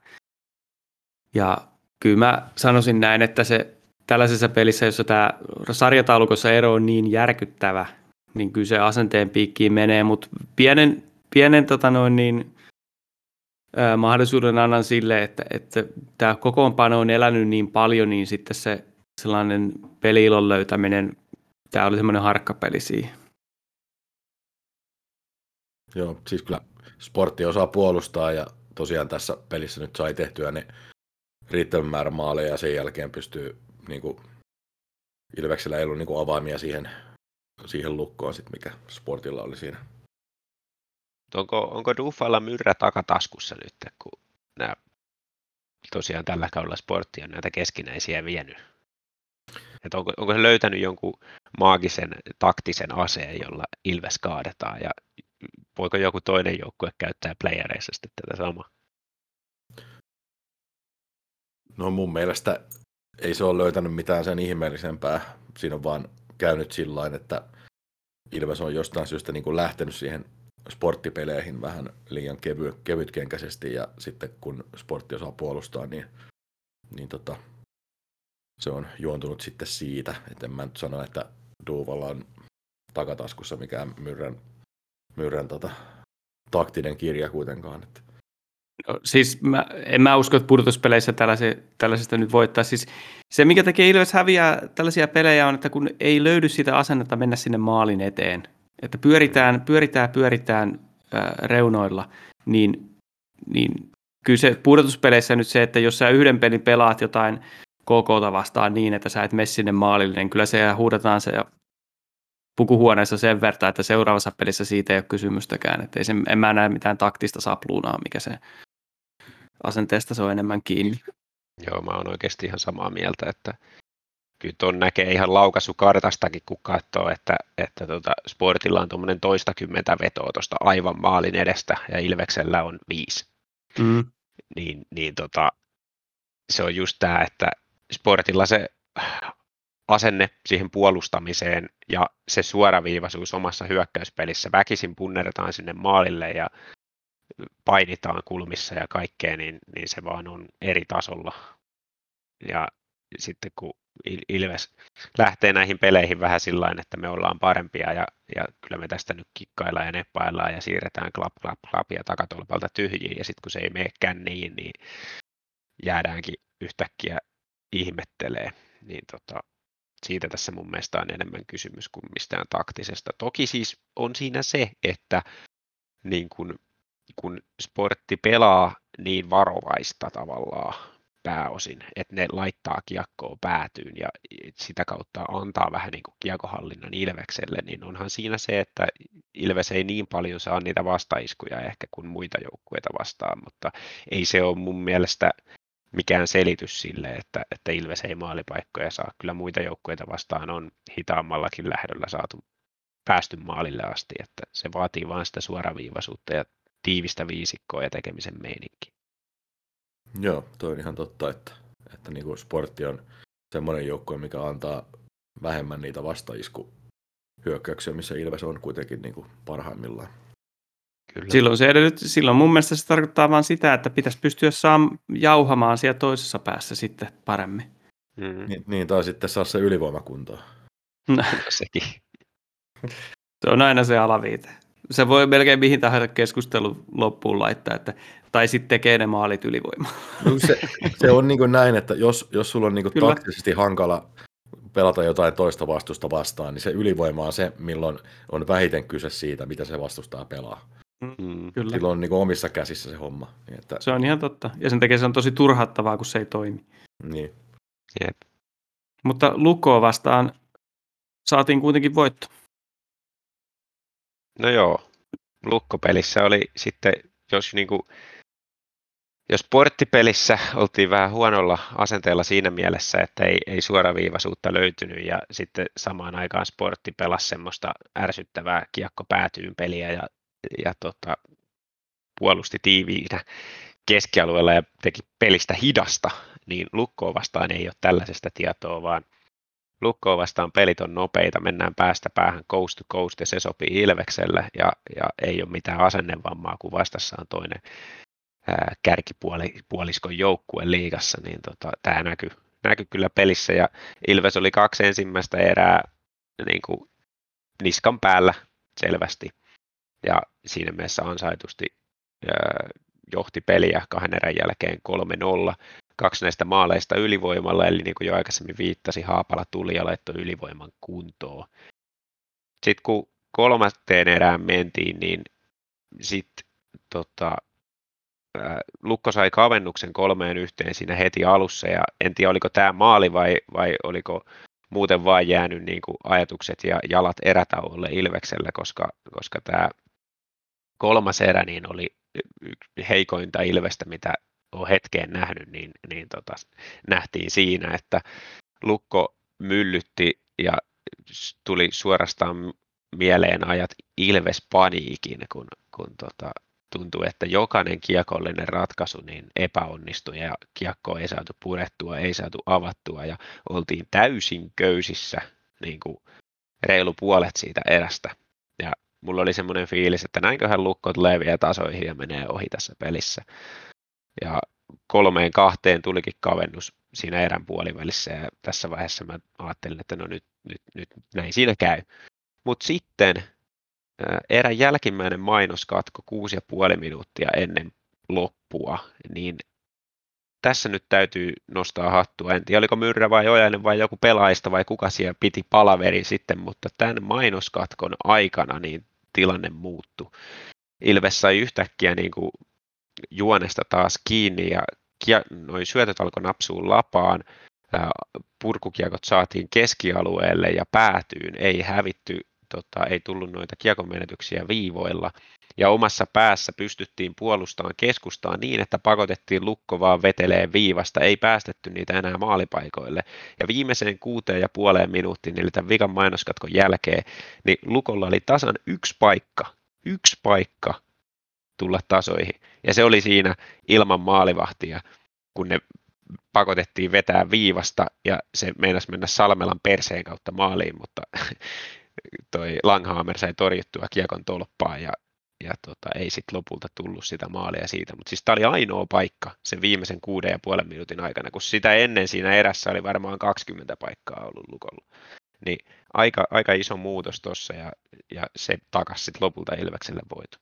B: ja kyllä mä sanoisin näin, että se tällaisessa pelissä, jossa tämä sarjataulukossa ero on niin järkyttävä, niin kyllä se asenteen piikkiin menee, mutta pienen, pienen tota noin niin, mahdollisuuden annan sille, että, että tämä kokoonpano on elänyt niin paljon, niin sitten se sellainen peliilon löytäminen, tämä oli semmoinen harkkapeli siihen.
D: Joo, siis kyllä sportti osaa puolustaa ja tosiaan tässä pelissä nyt sai tehtyä ne riittävän määrän maaleja ja sen jälkeen pystyy niin kuin, Ilveksellä ei ollut niin kuin avaimia siihen, siihen lukkoon, sit, mikä sportilla oli siinä.
C: Onko, onko Duffalla myrrä takataskussa nyt, kun nämä tosiaan tällä kaudella sportti on näitä keskinäisiä vienyt? Et onko, onko se löytänyt jonkun maagisen taktisen aseen, jolla Ilves kaadetaan ja voiko joku toinen joukkue käyttää playereissa sitten tätä samaa?
D: No mun mielestä ei se ole löytänyt mitään sen ihmeellisempää. Siinä on vaan käynyt sillä että Ilves on jostain syystä niin kuin lähtenyt siihen sporttipeleihin vähän liian kevy, kevytkenkäisesti ja sitten kun sportti osaa puolustaa, niin, niin tota, se on juontunut sitten siitä, että en mä nyt sano, että Duuvalla on takataskussa mikään myrrän, myrrän tota, taktinen kirja kuitenkaan. Että.
B: No, siis mä, en mä usko, että pudotuspeleissä tällaisesta nyt voittaa. Siis se, mikä tekee Ilves häviää tällaisia pelejä on, että kun ei löydy sitä asennetta mennä sinne maalin eteen, että pyöritään, pyöritään, pyöritään ää, reunoilla, niin, niin kyllä se pudotuspeleissä nyt se, että jos sä yhden pelin pelaat jotain KKta vastaan niin, että sä et mene sinne maalille, niin kyllä se huudetaan se pukuhuoneessa sen verran, että seuraavassa pelissä siitä ei ole kysymystäkään. Että ei se, en mä näe mitään taktista sapluunaa, mikä se asenteesta se on enemmän kiinni.
C: Joo, mä oon oikeasti ihan samaa mieltä, että kyllä tuon näkee ihan laukaisukartastakin, kun katsoo, että, että tota, Sportilla on tuommoinen toistakymmentä vetoa tuosta aivan maalin edestä ja Ilveksellä on viisi. Mm. Niin, niin tota, se on just tämä, että Sportilla se asenne siihen puolustamiseen ja se suoraviivaisuus omassa hyökkäyspelissä. Väkisin punnertaan sinne maalille ja painitaan kulmissa ja kaikkea, niin, niin se vaan on eri tasolla. Ja sitten kun Ilves lähtee näihin peleihin vähän sillä että me ollaan parempia ja, ja kyllä me tästä nyt kikkaillaan ja neppaillaan ja siirretään klap, klap, klap ja takatolpalta tyhjiin ja sitten kun se ei menekään niin, niin jäädäänkin yhtäkkiä ihmettelee. Niin tota, siitä tässä mun mielestä on enemmän kysymys kuin mistään taktisesta. Toki siis on siinä se, että niin kun, kun sportti pelaa niin varovaista tavallaan pääosin, että ne laittaa kiekkoa päätyyn ja sitä kautta antaa vähän niin kuin kiekohallinnan Ilvekselle, niin onhan siinä se, että Ilves ei niin paljon saa niitä vastaiskuja ehkä kuin muita joukkueita vastaan, mutta ei se ole mun mielestä mikään selitys sille, että, että Ilves ei maalipaikkoja saa. Kyllä muita joukkueita vastaan on hitaammallakin lähdöllä saatu päästy maalille asti, että se vaatii vain sitä suoraviivaisuutta ja tiivistä viisikkoa ja tekemisen meininki.
D: Joo, toi on ihan totta, että, että niin kuin sportti on semmoinen joukkue, mikä antaa vähemmän niitä vastaisku hyökkäyksiä, missä Ilves on kuitenkin niin kuin parhaimmillaan.
B: Kyllä. Silloin, se edellyt, silloin mun mielestä se tarkoittaa vain sitä, että pitäisi pystyä saam, jauhamaan siellä toisessa päässä sitten paremmin.
D: Mm. Niin, niin, tai sitten saa se ylivoimakuntoa.
C: No. Sekin.
B: Se on aina se alaviite. Se voi melkein mihin tahansa keskustelun loppuun laittaa, että tai sitten tekee ne maalit ylivoimaa.
D: No, se, se on niin kuin näin, että jos, jos sulla on niin kuin taktisesti hankala pelata jotain toista vastusta vastaan, niin se ylivoima on se, milloin on vähiten kyse siitä, mitä se vastustaa pelaa. Mm, kyllä. Silloin on niin kuin omissa käsissä se homma. Niin että...
B: Se on ihan totta. Ja sen takia se on tosi turhattavaa, kun se ei toimi.
D: Niin.
C: Jep.
B: Mutta Lukoa vastaan saatiin kuitenkin voitto.
C: No joo. Lukkopelissä oli sitten, jos niinku jos sporttipelissä oltiin vähän huonolla asenteella siinä mielessä, että ei, ei suoraviivaisuutta löytynyt ja sitten samaan aikaan sportti pelasi semmoista ärsyttävää kiekko päätyyn peliä ja, ja tota, puolusti tiiviinä keskialueella ja teki pelistä hidasta, niin Lukkoa vastaan ei ole tällaisesta tietoa, vaan Lukkoa vastaan pelit on nopeita, mennään päästä päähän coast to coast ja se sopii Ilvekselle ja, ja ei ole mitään asennevammaa, kun vastassa on toinen kärkipuoliskon joukkue liigassa, niin tota, tämä näkyy, näkyy kyllä pelissä ja Ilves oli kaksi ensimmäistä erää niin kuin niskan päällä selvästi ja siinä mielessä ansaitusti ää, johti peliä kahden erän jälkeen 3-0. Kaksi näistä maaleista ylivoimalla, eli niin kuin jo aikaisemmin viittasi, Haapala tuli ja laittoi ylivoiman kuntoon. Sitten kun kolmatteen erään mentiin, niin sitten tota, Lukko sai kavennuksen kolmeen yhteen siinä heti alussa ja en tiedä oliko tämä maali vai, vai oliko muuten vaan jäänyt niin kuin ajatukset ja jalat erätauolle Ilvekselle, koska, koska tämä kolmas erä niin oli heikointa Ilvestä, mitä on hetkeen nähnyt, niin, niin tota, nähtiin siinä, että Lukko myllytti ja tuli suorastaan mieleen ajat Ilves paniikin, kun, kun tota, tuntui, että jokainen kiekollinen ratkaisu niin epäonnistui ja kiekkoa ei saatu purettua, ei saatu avattua ja oltiin täysin köysissä niin kuin reilu puolet siitä erästä. Ja mulla oli semmoinen fiilis, että näinköhän lukkot leviää tasoihin ja menee ohi tässä pelissä. Ja kolmeen kahteen tulikin kavennus siinä erän puolivälissä ja tässä vaiheessa mä ajattelin, että no nyt, nyt, nyt näin siinä käy. Mutta sitten erän jälkimmäinen mainoskatko kuusi ja puoli minuuttia ennen loppua, niin tässä nyt täytyy nostaa hattua. En tiedä, oliko Myrrä vai Ojainen vai joku pelaajista vai kuka siellä piti palaveri sitten, mutta tämän mainoskatkon aikana niin tilanne muuttui. Ilves sai yhtäkkiä niin kuin juonesta taas kiinni ja noin syötöt alkoi napsuun lapaan, purkukiekot saatiin keskialueelle ja päätyyn, ei hävitty, tota, ei tullut noita kiekomenetyksiä viivoilla. Ja omassa päässä pystyttiin puolustamaan keskustaan niin, että pakotettiin lukko vaan vetelee viivasta, ei päästetty niitä enää maalipaikoille. Ja viimeiseen kuuteen ja puoleen minuuttiin, eli tämän vikan mainoskatkon jälkeen, niin lukolla oli tasan yksi paikka, yksi paikka tulla tasoihin. Ja se oli siinä ilman maalivahtia, kun ne pakotettiin vetää viivasta ja se meinasi mennä Salmelan perseen kautta maaliin, mutta toi Langhammer sai torjuttua kiekon tolppaa ja, ja tota, ei sitten lopulta tullut sitä maalia siitä. Mutta siis tämä oli ainoa paikka sen viimeisen kuuden ja puolen minuutin aikana, kun sitä ennen siinä erässä oli varmaan 20 paikkaa ollut lukolla. Niin aika, aika iso muutos tuossa ja, ja se takasi sitten lopulta Ilvekselle voitu.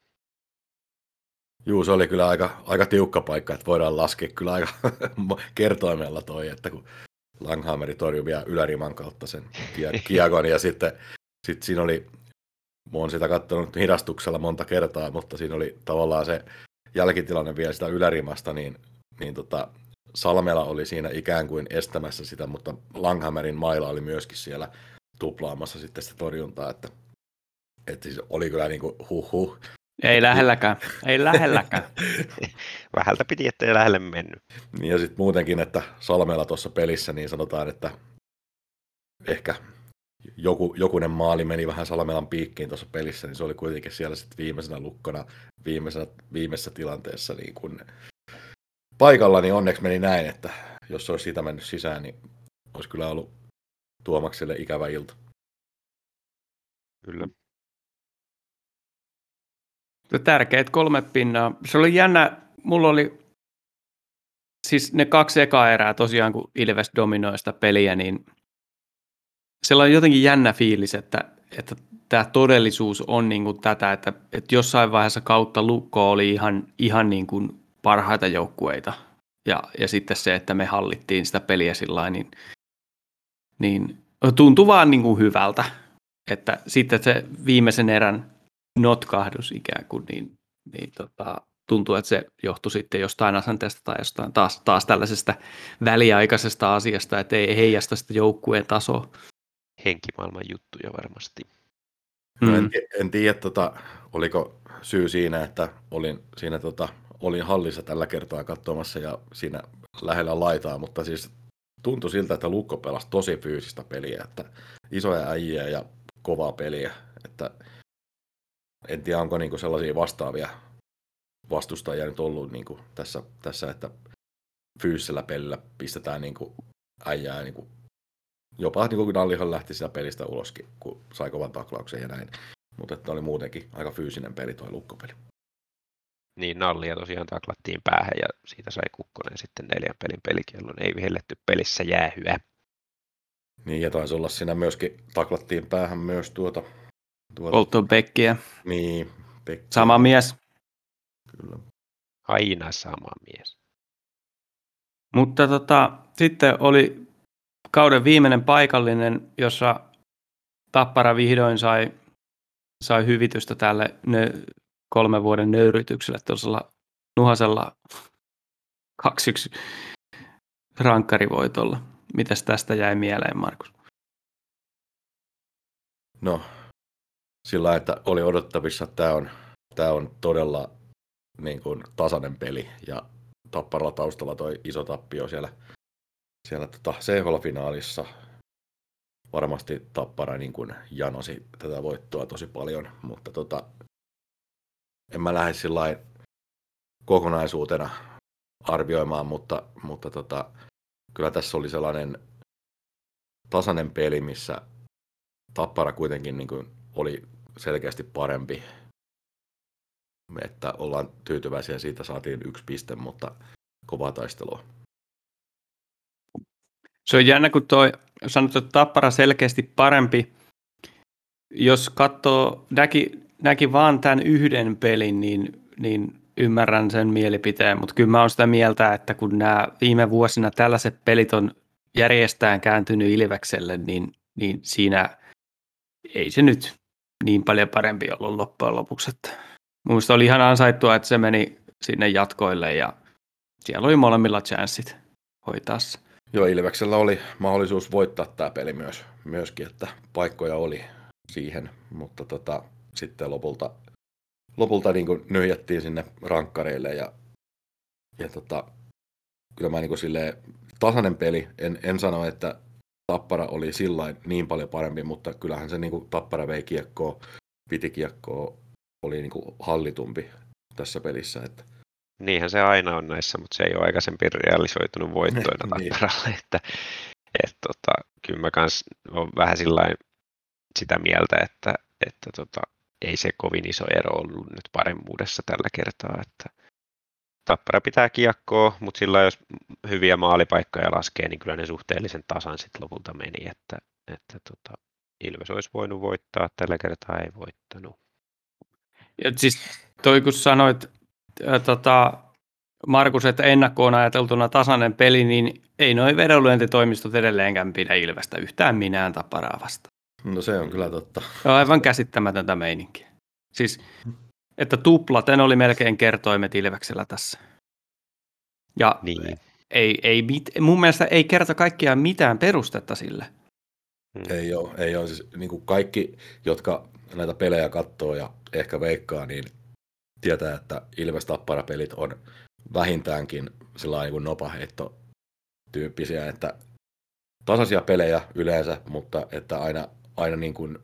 D: Juu, se oli kyllä aika, aika tiukka paikka, että voidaan laskea kyllä aika kertoimella toi, että kun Langhammeri torjui vielä yläriman kautta sen kiekon ja sitten sit siinä oli, mä oon sitä katsonut hidastuksella monta kertaa, mutta siinä oli tavallaan se jälkitilanne vielä sitä ylärimasta, niin, niin tota, Salmela oli siinä ikään kuin estämässä sitä, mutta Langhammerin maila oli myöskin siellä tuplaamassa sitten sitä torjuntaa, että, että siis oli kyllä niin kuin huh huh,
B: ei lähelläkään, ei lähelläkään.
C: Vähältä piti, ettei lähelle mennyt.
D: Ja sitten muutenkin, että Salmella tuossa pelissä, niin sanotaan, että ehkä joku, jokunen maali meni vähän Salmelan piikkiin tuossa pelissä, niin se oli kuitenkin siellä sitten viimeisenä lukkona viimeisenä, viimeisessä tilanteessa niin kun paikalla, niin onneksi meni näin, että jos se olisi siitä mennyt sisään, niin olisi kyllä ollut Tuomakselle ikävä ilta.
C: Kyllä.
B: Tärkeät kolme pinnaa. Se oli jännä, mulla oli siis ne kaksi ekaa erää tosiaan, kun Ilves dominoi sitä peliä, niin on jotenkin jännä fiilis, että, että tämä todellisuus on niin kuin tätä, että, että jossain vaiheessa kautta Lukko oli ihan, ihan niin kuin parhaita joukkueita. Ja, ja sitten se, että me hallittiin sitä peliä sillä niin, niin tuntui vaan niin kuin hyvältä. Että sitten se viimeisen erän notkahdus ikään kuin, niin, niin tota, tuntuu, että se johtui sitten jostain asenteesta tai jostain taas, taas tällaisesta väliaikaisesta asiasta, että ei heijasta sitä joukkueen tasoa.
C: Henkimaailman juttuja varmasti.
D: No en, mm. en tiedä, tota, oliko syy siinä, että olin siinä tota, olin hallissa tällä kertaa katsomassa ja siinä lähellä laitaa, mutta siis tuntui siltä, että Lukko pelasi tosi fyysistä peliä, että isoja äijiä ja kovaa peliä, että en tiedä, onko niinku sellaisia vastaavia vastustajia nyt ollut niin kuin tässä, tässä, että fyysisellä pelillä pistetään niin kuin äijää niin kuin, jopa niin kuin Nallihan lähti sitä pelistä uloskin, kun sai kovan taklauksen ja näin. Mutta että oli muutenkin aika fyysinen peli tuo lukkopeli.
C: Niin, Nallia tosiaan taklattiin päähän ja siitä sai Kukkonen sitten neljän pelin pelikiellon. Ei vihelletty pelissä jäähyä.
D: Niin, ja taisi olla siinä myöskin, taklattiin päähän myös tuota... tuota
B: Colton Beckia.
D: Niin, Pekki.
B: Sama mies.
D: Kyllä.
C: Aina sama mies.
B: Mutta tota, sitten oli kauden viimeinen paikallinen, jossa Tappara vihdoin sai, sai hyvitystä tälle ne, kolmen vuoden nöyrytykselle tuollaisella nuhasella 2-1 rankkarivoitolla. Mitäs tästä jäi mieleen, Markus?
D: No, sillä että oli odottavissa, että tämä on, tämä on todella niin kuin, tasainen peli ja Tapparalla taustalla toi iso tappio siellä, siellä tota, CHL-finaalissa. Varmasti Tappara niin kuin janosi tätä voittoa tosi paljon, mutta tota, en mä lähde sillä kokonaisuutena arvioimaan, mutta, mutta tota, kyllä tässä oli sellainen tasainen peli, missä Tappara kuitenkin niin kuin oli selkeästi parempi. Että ollaan tyytyväisiä, siitä saatiin yksi piste, mutta kovaa taistelua.
B: Se on jännä, kun toi sanottu, että Tappara selkeästi parempi. Jos katsoo, näki, näki vaan tämän yhden pelin, niin, niin ymmärrän sen mielipiteen, mutta kyllä mä oon sitä mieltä, että kun nämä viime vuosina tällaiset pelit on järjestään kääntynyt Ilvekselle, niin, niin siinä ei se nyt niin paljon parempi ollut loppujen lopuksi. Että Mielestäni oli ihan ansaittua, että se meni sinne jatkoille ja siellä oli molemmilla chanssit hoitaa se.
D: Joo, Ilveksellä oli mahdollisuus voittaa tämä peli myös, myöskin, että paikkoja oli siihen, mutta tota, sitten lopulta, lopulta niin kuin nyhjättiin sinne rankkareille ja, ja tota, kyllä mä niin kuin silleen, tasainen peli, en, en sano, että Tappara oli sillä niin paljon parempi, mutta kyllähän se niin kuin Tappara vei kiekkoa, piti kiekkoa, oli niin kuin hallitumpi tässä pelissä. Että...
C: Niinhän se aina on näissä, mutta se ei ole aikaisemmin realisoitunut voittoina niin. Tapparalle. Että, et, tota, kyllä mä kans olen vähän sitä mieltä, että, että tota, ei se kovin iso ero ollut nyt paremmuudessa tällä kertaa. Että Tappara pitää kiekkoa, mutta sillä jos hyviä maalipaikkoja laskee, niin kyllä ne suhteellisen tasan sitten lopulta meni, että, että tota, Ilves olisi voinut voittaa, tällä kertaa ei voittanut.
B: Ja siis toi kun sanoit, ää, tota, Markus, että ennakkoon ajateltuna tasainen peli, niin ei noin vedonlyöntitoimistot edelleenkään pidä Ilvestä yhtään minään taparaa vasta.
D: No se on kyllä totta.
B: Se on aivan käsittämätöntä meininkiä. Siis, että tuplaten oli melkein kertoimet Ilveksellä tässä. Ja
C: Niin.
B: ei, ei, mit, mun mielestä ei kerta kaikkiaan mitään perustetta sille.
C: Mm.
D: Ei ole, ei ole. Siis, niin kuin kaikki, jotka näitä pelejä katsoo ja ehkä veikkaa, niin tietää, että Ilves Tappara-pelit on vähintäänkin sillä niin nopaheitto tyyppisiä, että tasaisia pelejä yleensä, mutta että aina, aina niin kuin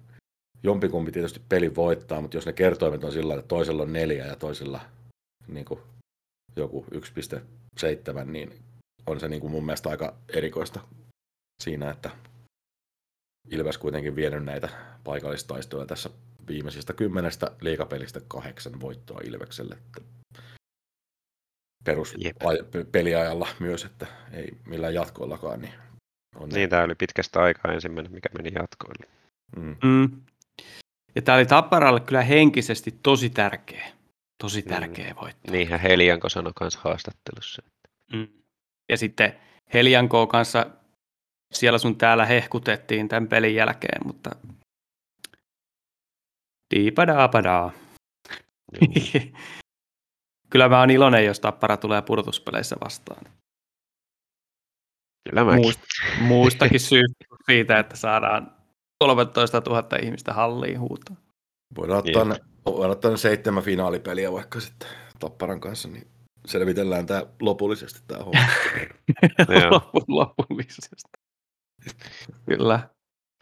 D: jompikumpi tietysti peli voittaa, mutta jos ne kertoimet on sillä että toisella on neljä ja toisella niin kuin joku 1,7, niin on se niin kuin mun mielestä aika erikoista siinä, että Ilves kuitenkin vienyt näitä paikallistaistoja tässä viimeisistä kymmenestä liikapelistä kahdeksan voittoa Ilvekselle. Että perus aj- peliajalla myös, että ei millään jatkoillakaan. Niin, on
C: Niin, tämä oli pitkästä aikaa ensimmäinen, mikä meni jatkoille.
D: mm,
B: Mm. Ja tämä oli Tapparalle kyllä henkisesti tosi tärkeä. Tosi
C: Mm.
B: tärkeä voitto.
C: Niinhän Helianko sanoi kanssa haastattelussa.
B: Mm. Ja sitten Helianko kanssa siellä sun täällä hehkutettiin tämän pelin jälkeen, mutta diipadaapadaa.
C: Joo.
B: Kyllä mä oon iloinen, jos Tappara tulee pudotuspeleissä vastaan.
C: Kyllä mäkin.
B: Muust, muustakin syystä siitä, että saadaan 13 000 ihmistä halliin huutaa.
D: voidaan, ottaa
C: Jep.
D: ne, voidaan ottaa ne seitsemän finaalipeliä vaikka sitten Tapparan kanssa, niin selvitellään tämä lopullisesti tämä homma.
B: Lopullisesti. Kyllä.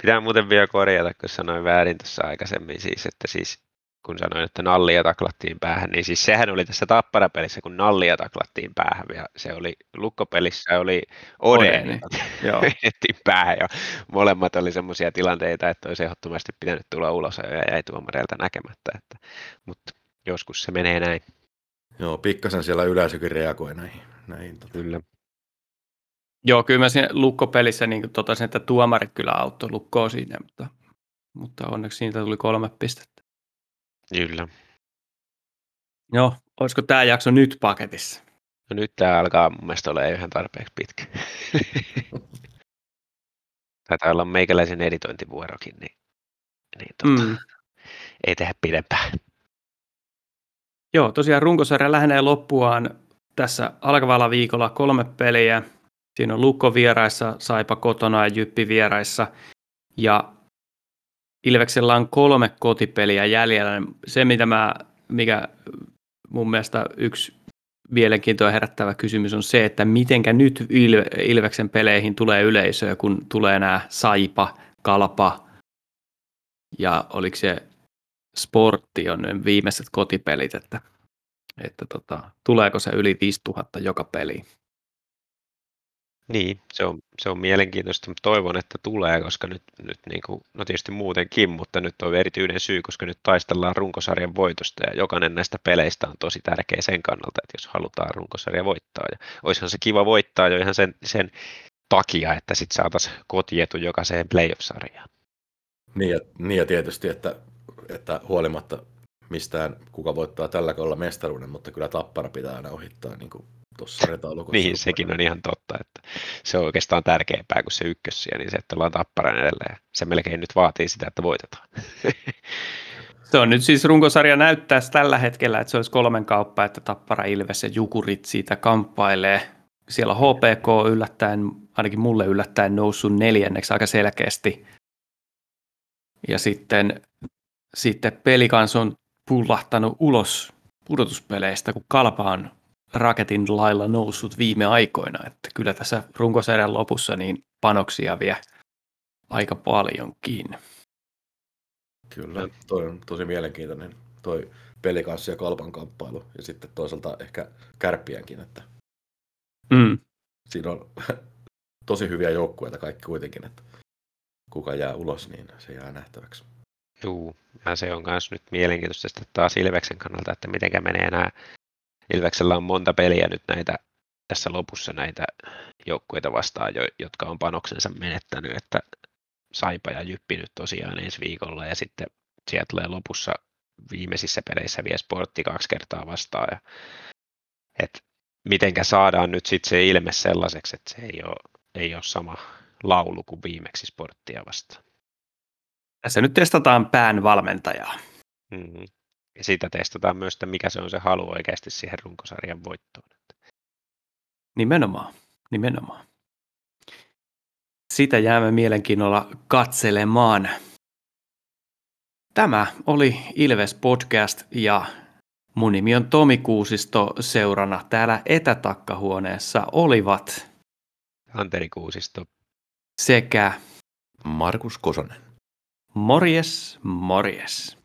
C: Pitää muuten vielä korjata, kun sanoin väärin tuossa aikaisemmin siis, että siis kun sanoin, että nallia taklattiin päähän, niin siis sehän oli tässä tapparapelissä, kun nallia taklattiin päähän, ja se oli lukkopelissä oli Odeni,
B: Joo.
C: päähän, ja molemmat oli semmoisia tilanteita, että olisi ehdottomasti pitänyt tulla ulos ja jäi tuomareilta näkemättä, että, mutta joskus se menee näin.
D: Joo, pikkasen siellä yleisökin reagoi näihin. näihin tota.
C: Kyllä.
B: Joo, kyllä mä siinä lukkopelissä niin totesin, että tuomarit kyllä auttoi lukkoa siinä, mutta, mutta onneksi siitä tuli kolme pistettä.
C: Kyllä.
B: Joo, olisiko tämä jakso nyt paketissa?
C: No nyt tämä alkaa mun mielestä olla ihan tarpeeksi pitkä. Taitaa olla meikäläisen editointivuorokin, niin, niin tota, mm. ei tehdä pidempään.
B: Joo, tosiaan runkosarja lähenee loppuaan tässä alkavalla viikolla kolme peliä. Siinä on Lukko vieraissa, Saipa kotona ja Jyppi vieraissa. Ja Ilveksellä on kolme kotipeliä jäljellä. Se, mitä mä, mikä mun mielestä yksi mielenkiintoa herättävä kysymys on se, että mitenkä nyt Ilveksen peleihin tulee yleisöä, kun tulee nämä Saipa, Kalpa ja oliko se Sportti on ne viimeiset kotipelit, että, että tota, tuleeko se yli 5000 joka peli.
C: Niin, se on, se on mielenkiintoista, mutta toivon, että tulee, koska nyt, nyt niin kuin, no tietysti muutenkin, mutta nyt on erityinen syy, koska nyt taistellaan runkosarjan voitosta ja jokainen näistä peleistä on tosi tärkeä sen kannalta, että jos halutaan runkosarja voittaa. Ja olisihan se kiva voittaa jo ihan sen, sen takia, että sitten saataisiin kotietu jokaiseen playoff-sarjaan.
D: Niin ja, niin ja tietysti, että, että huolimatta mistään kuka voittaa tällä kaudella mestaruuden, mutta kyllä Tappara pitää aina ohittaa niin kuin tuossa retaulukossa.
C: niin, sekin on ihan totta, että se on oikeastaan tärkeämpää kuin se ykkössiä, niin se, että ollaan tapparan edelleen. Se melkein nyt vaatii sitä, että voitetaan.
B: se on nyt siis runkosarja näyttää tällä hetkellä, että se olisi kolmen kauppa, että Tappara, Ilves ja Jukurit siitä kamppailee. Siellä HPK yllättäen, ainakin mulle yllättäen noussut neljänneksi aika selkeästi. Ja sitten, sitten pelikans on pullahtanut ulos pudotuspeleistä, kun Kalpa on raketin lailla noussut viime aikoina, että kyllä tässä runkosarjan lopussa niin panoksia vie aika paljonkin.
D: Kyllä, toi on tosi mielenkiintoinen toi pelikanssi ja kalpan kamppailu ja sitten toisaalta ehkä kärppiänkin, että
B: mm.
D: siinä on tosi hyviä joukkueita kaikki kuitenkin, että kuka jää ulos, niin se jää nähtäväksi.
C: Joo, ja se on myös nyt mielenkiintoista taas Ilveksen kannalta, että miten menee nämä Ilveksellä on monta peliä nyt näitä tässä lopussa näitä joukkueita vastaan, jo, jotka on panoksensa menettänyt, että Saipa ja Jyppi nyt tosiaan ensi viikolla ja sitten sieltä tulee lopussa viimeisissä peleissä vielä sportti kaksi kertaa vastaan. Ja, että mitenkä saadaan nyt sitten se ilme sellaiseksi, että se ei ole, ei ole sama laulu kuin viimeksi sporttia vastaan.
B: Tässä nyt testataan pään valmentajaa.
C: Mm-hmm. Ja siitä testataan myös, että mikä se on se halu oikeasti siihen runkosarjan voittoon.
B: Nimenomaan, nimenomaan. Sitä jäämme mielenkiinnolla katselemaan. Tämä oli Ilves Podcast ja mun nimi on Tomi Kuusisto seurana. Täällä etätakkahuoneessa olivat
C: Anteri Kuusisto
B: sekä
D: Markus Kosonen.
B: Morjes, morjes.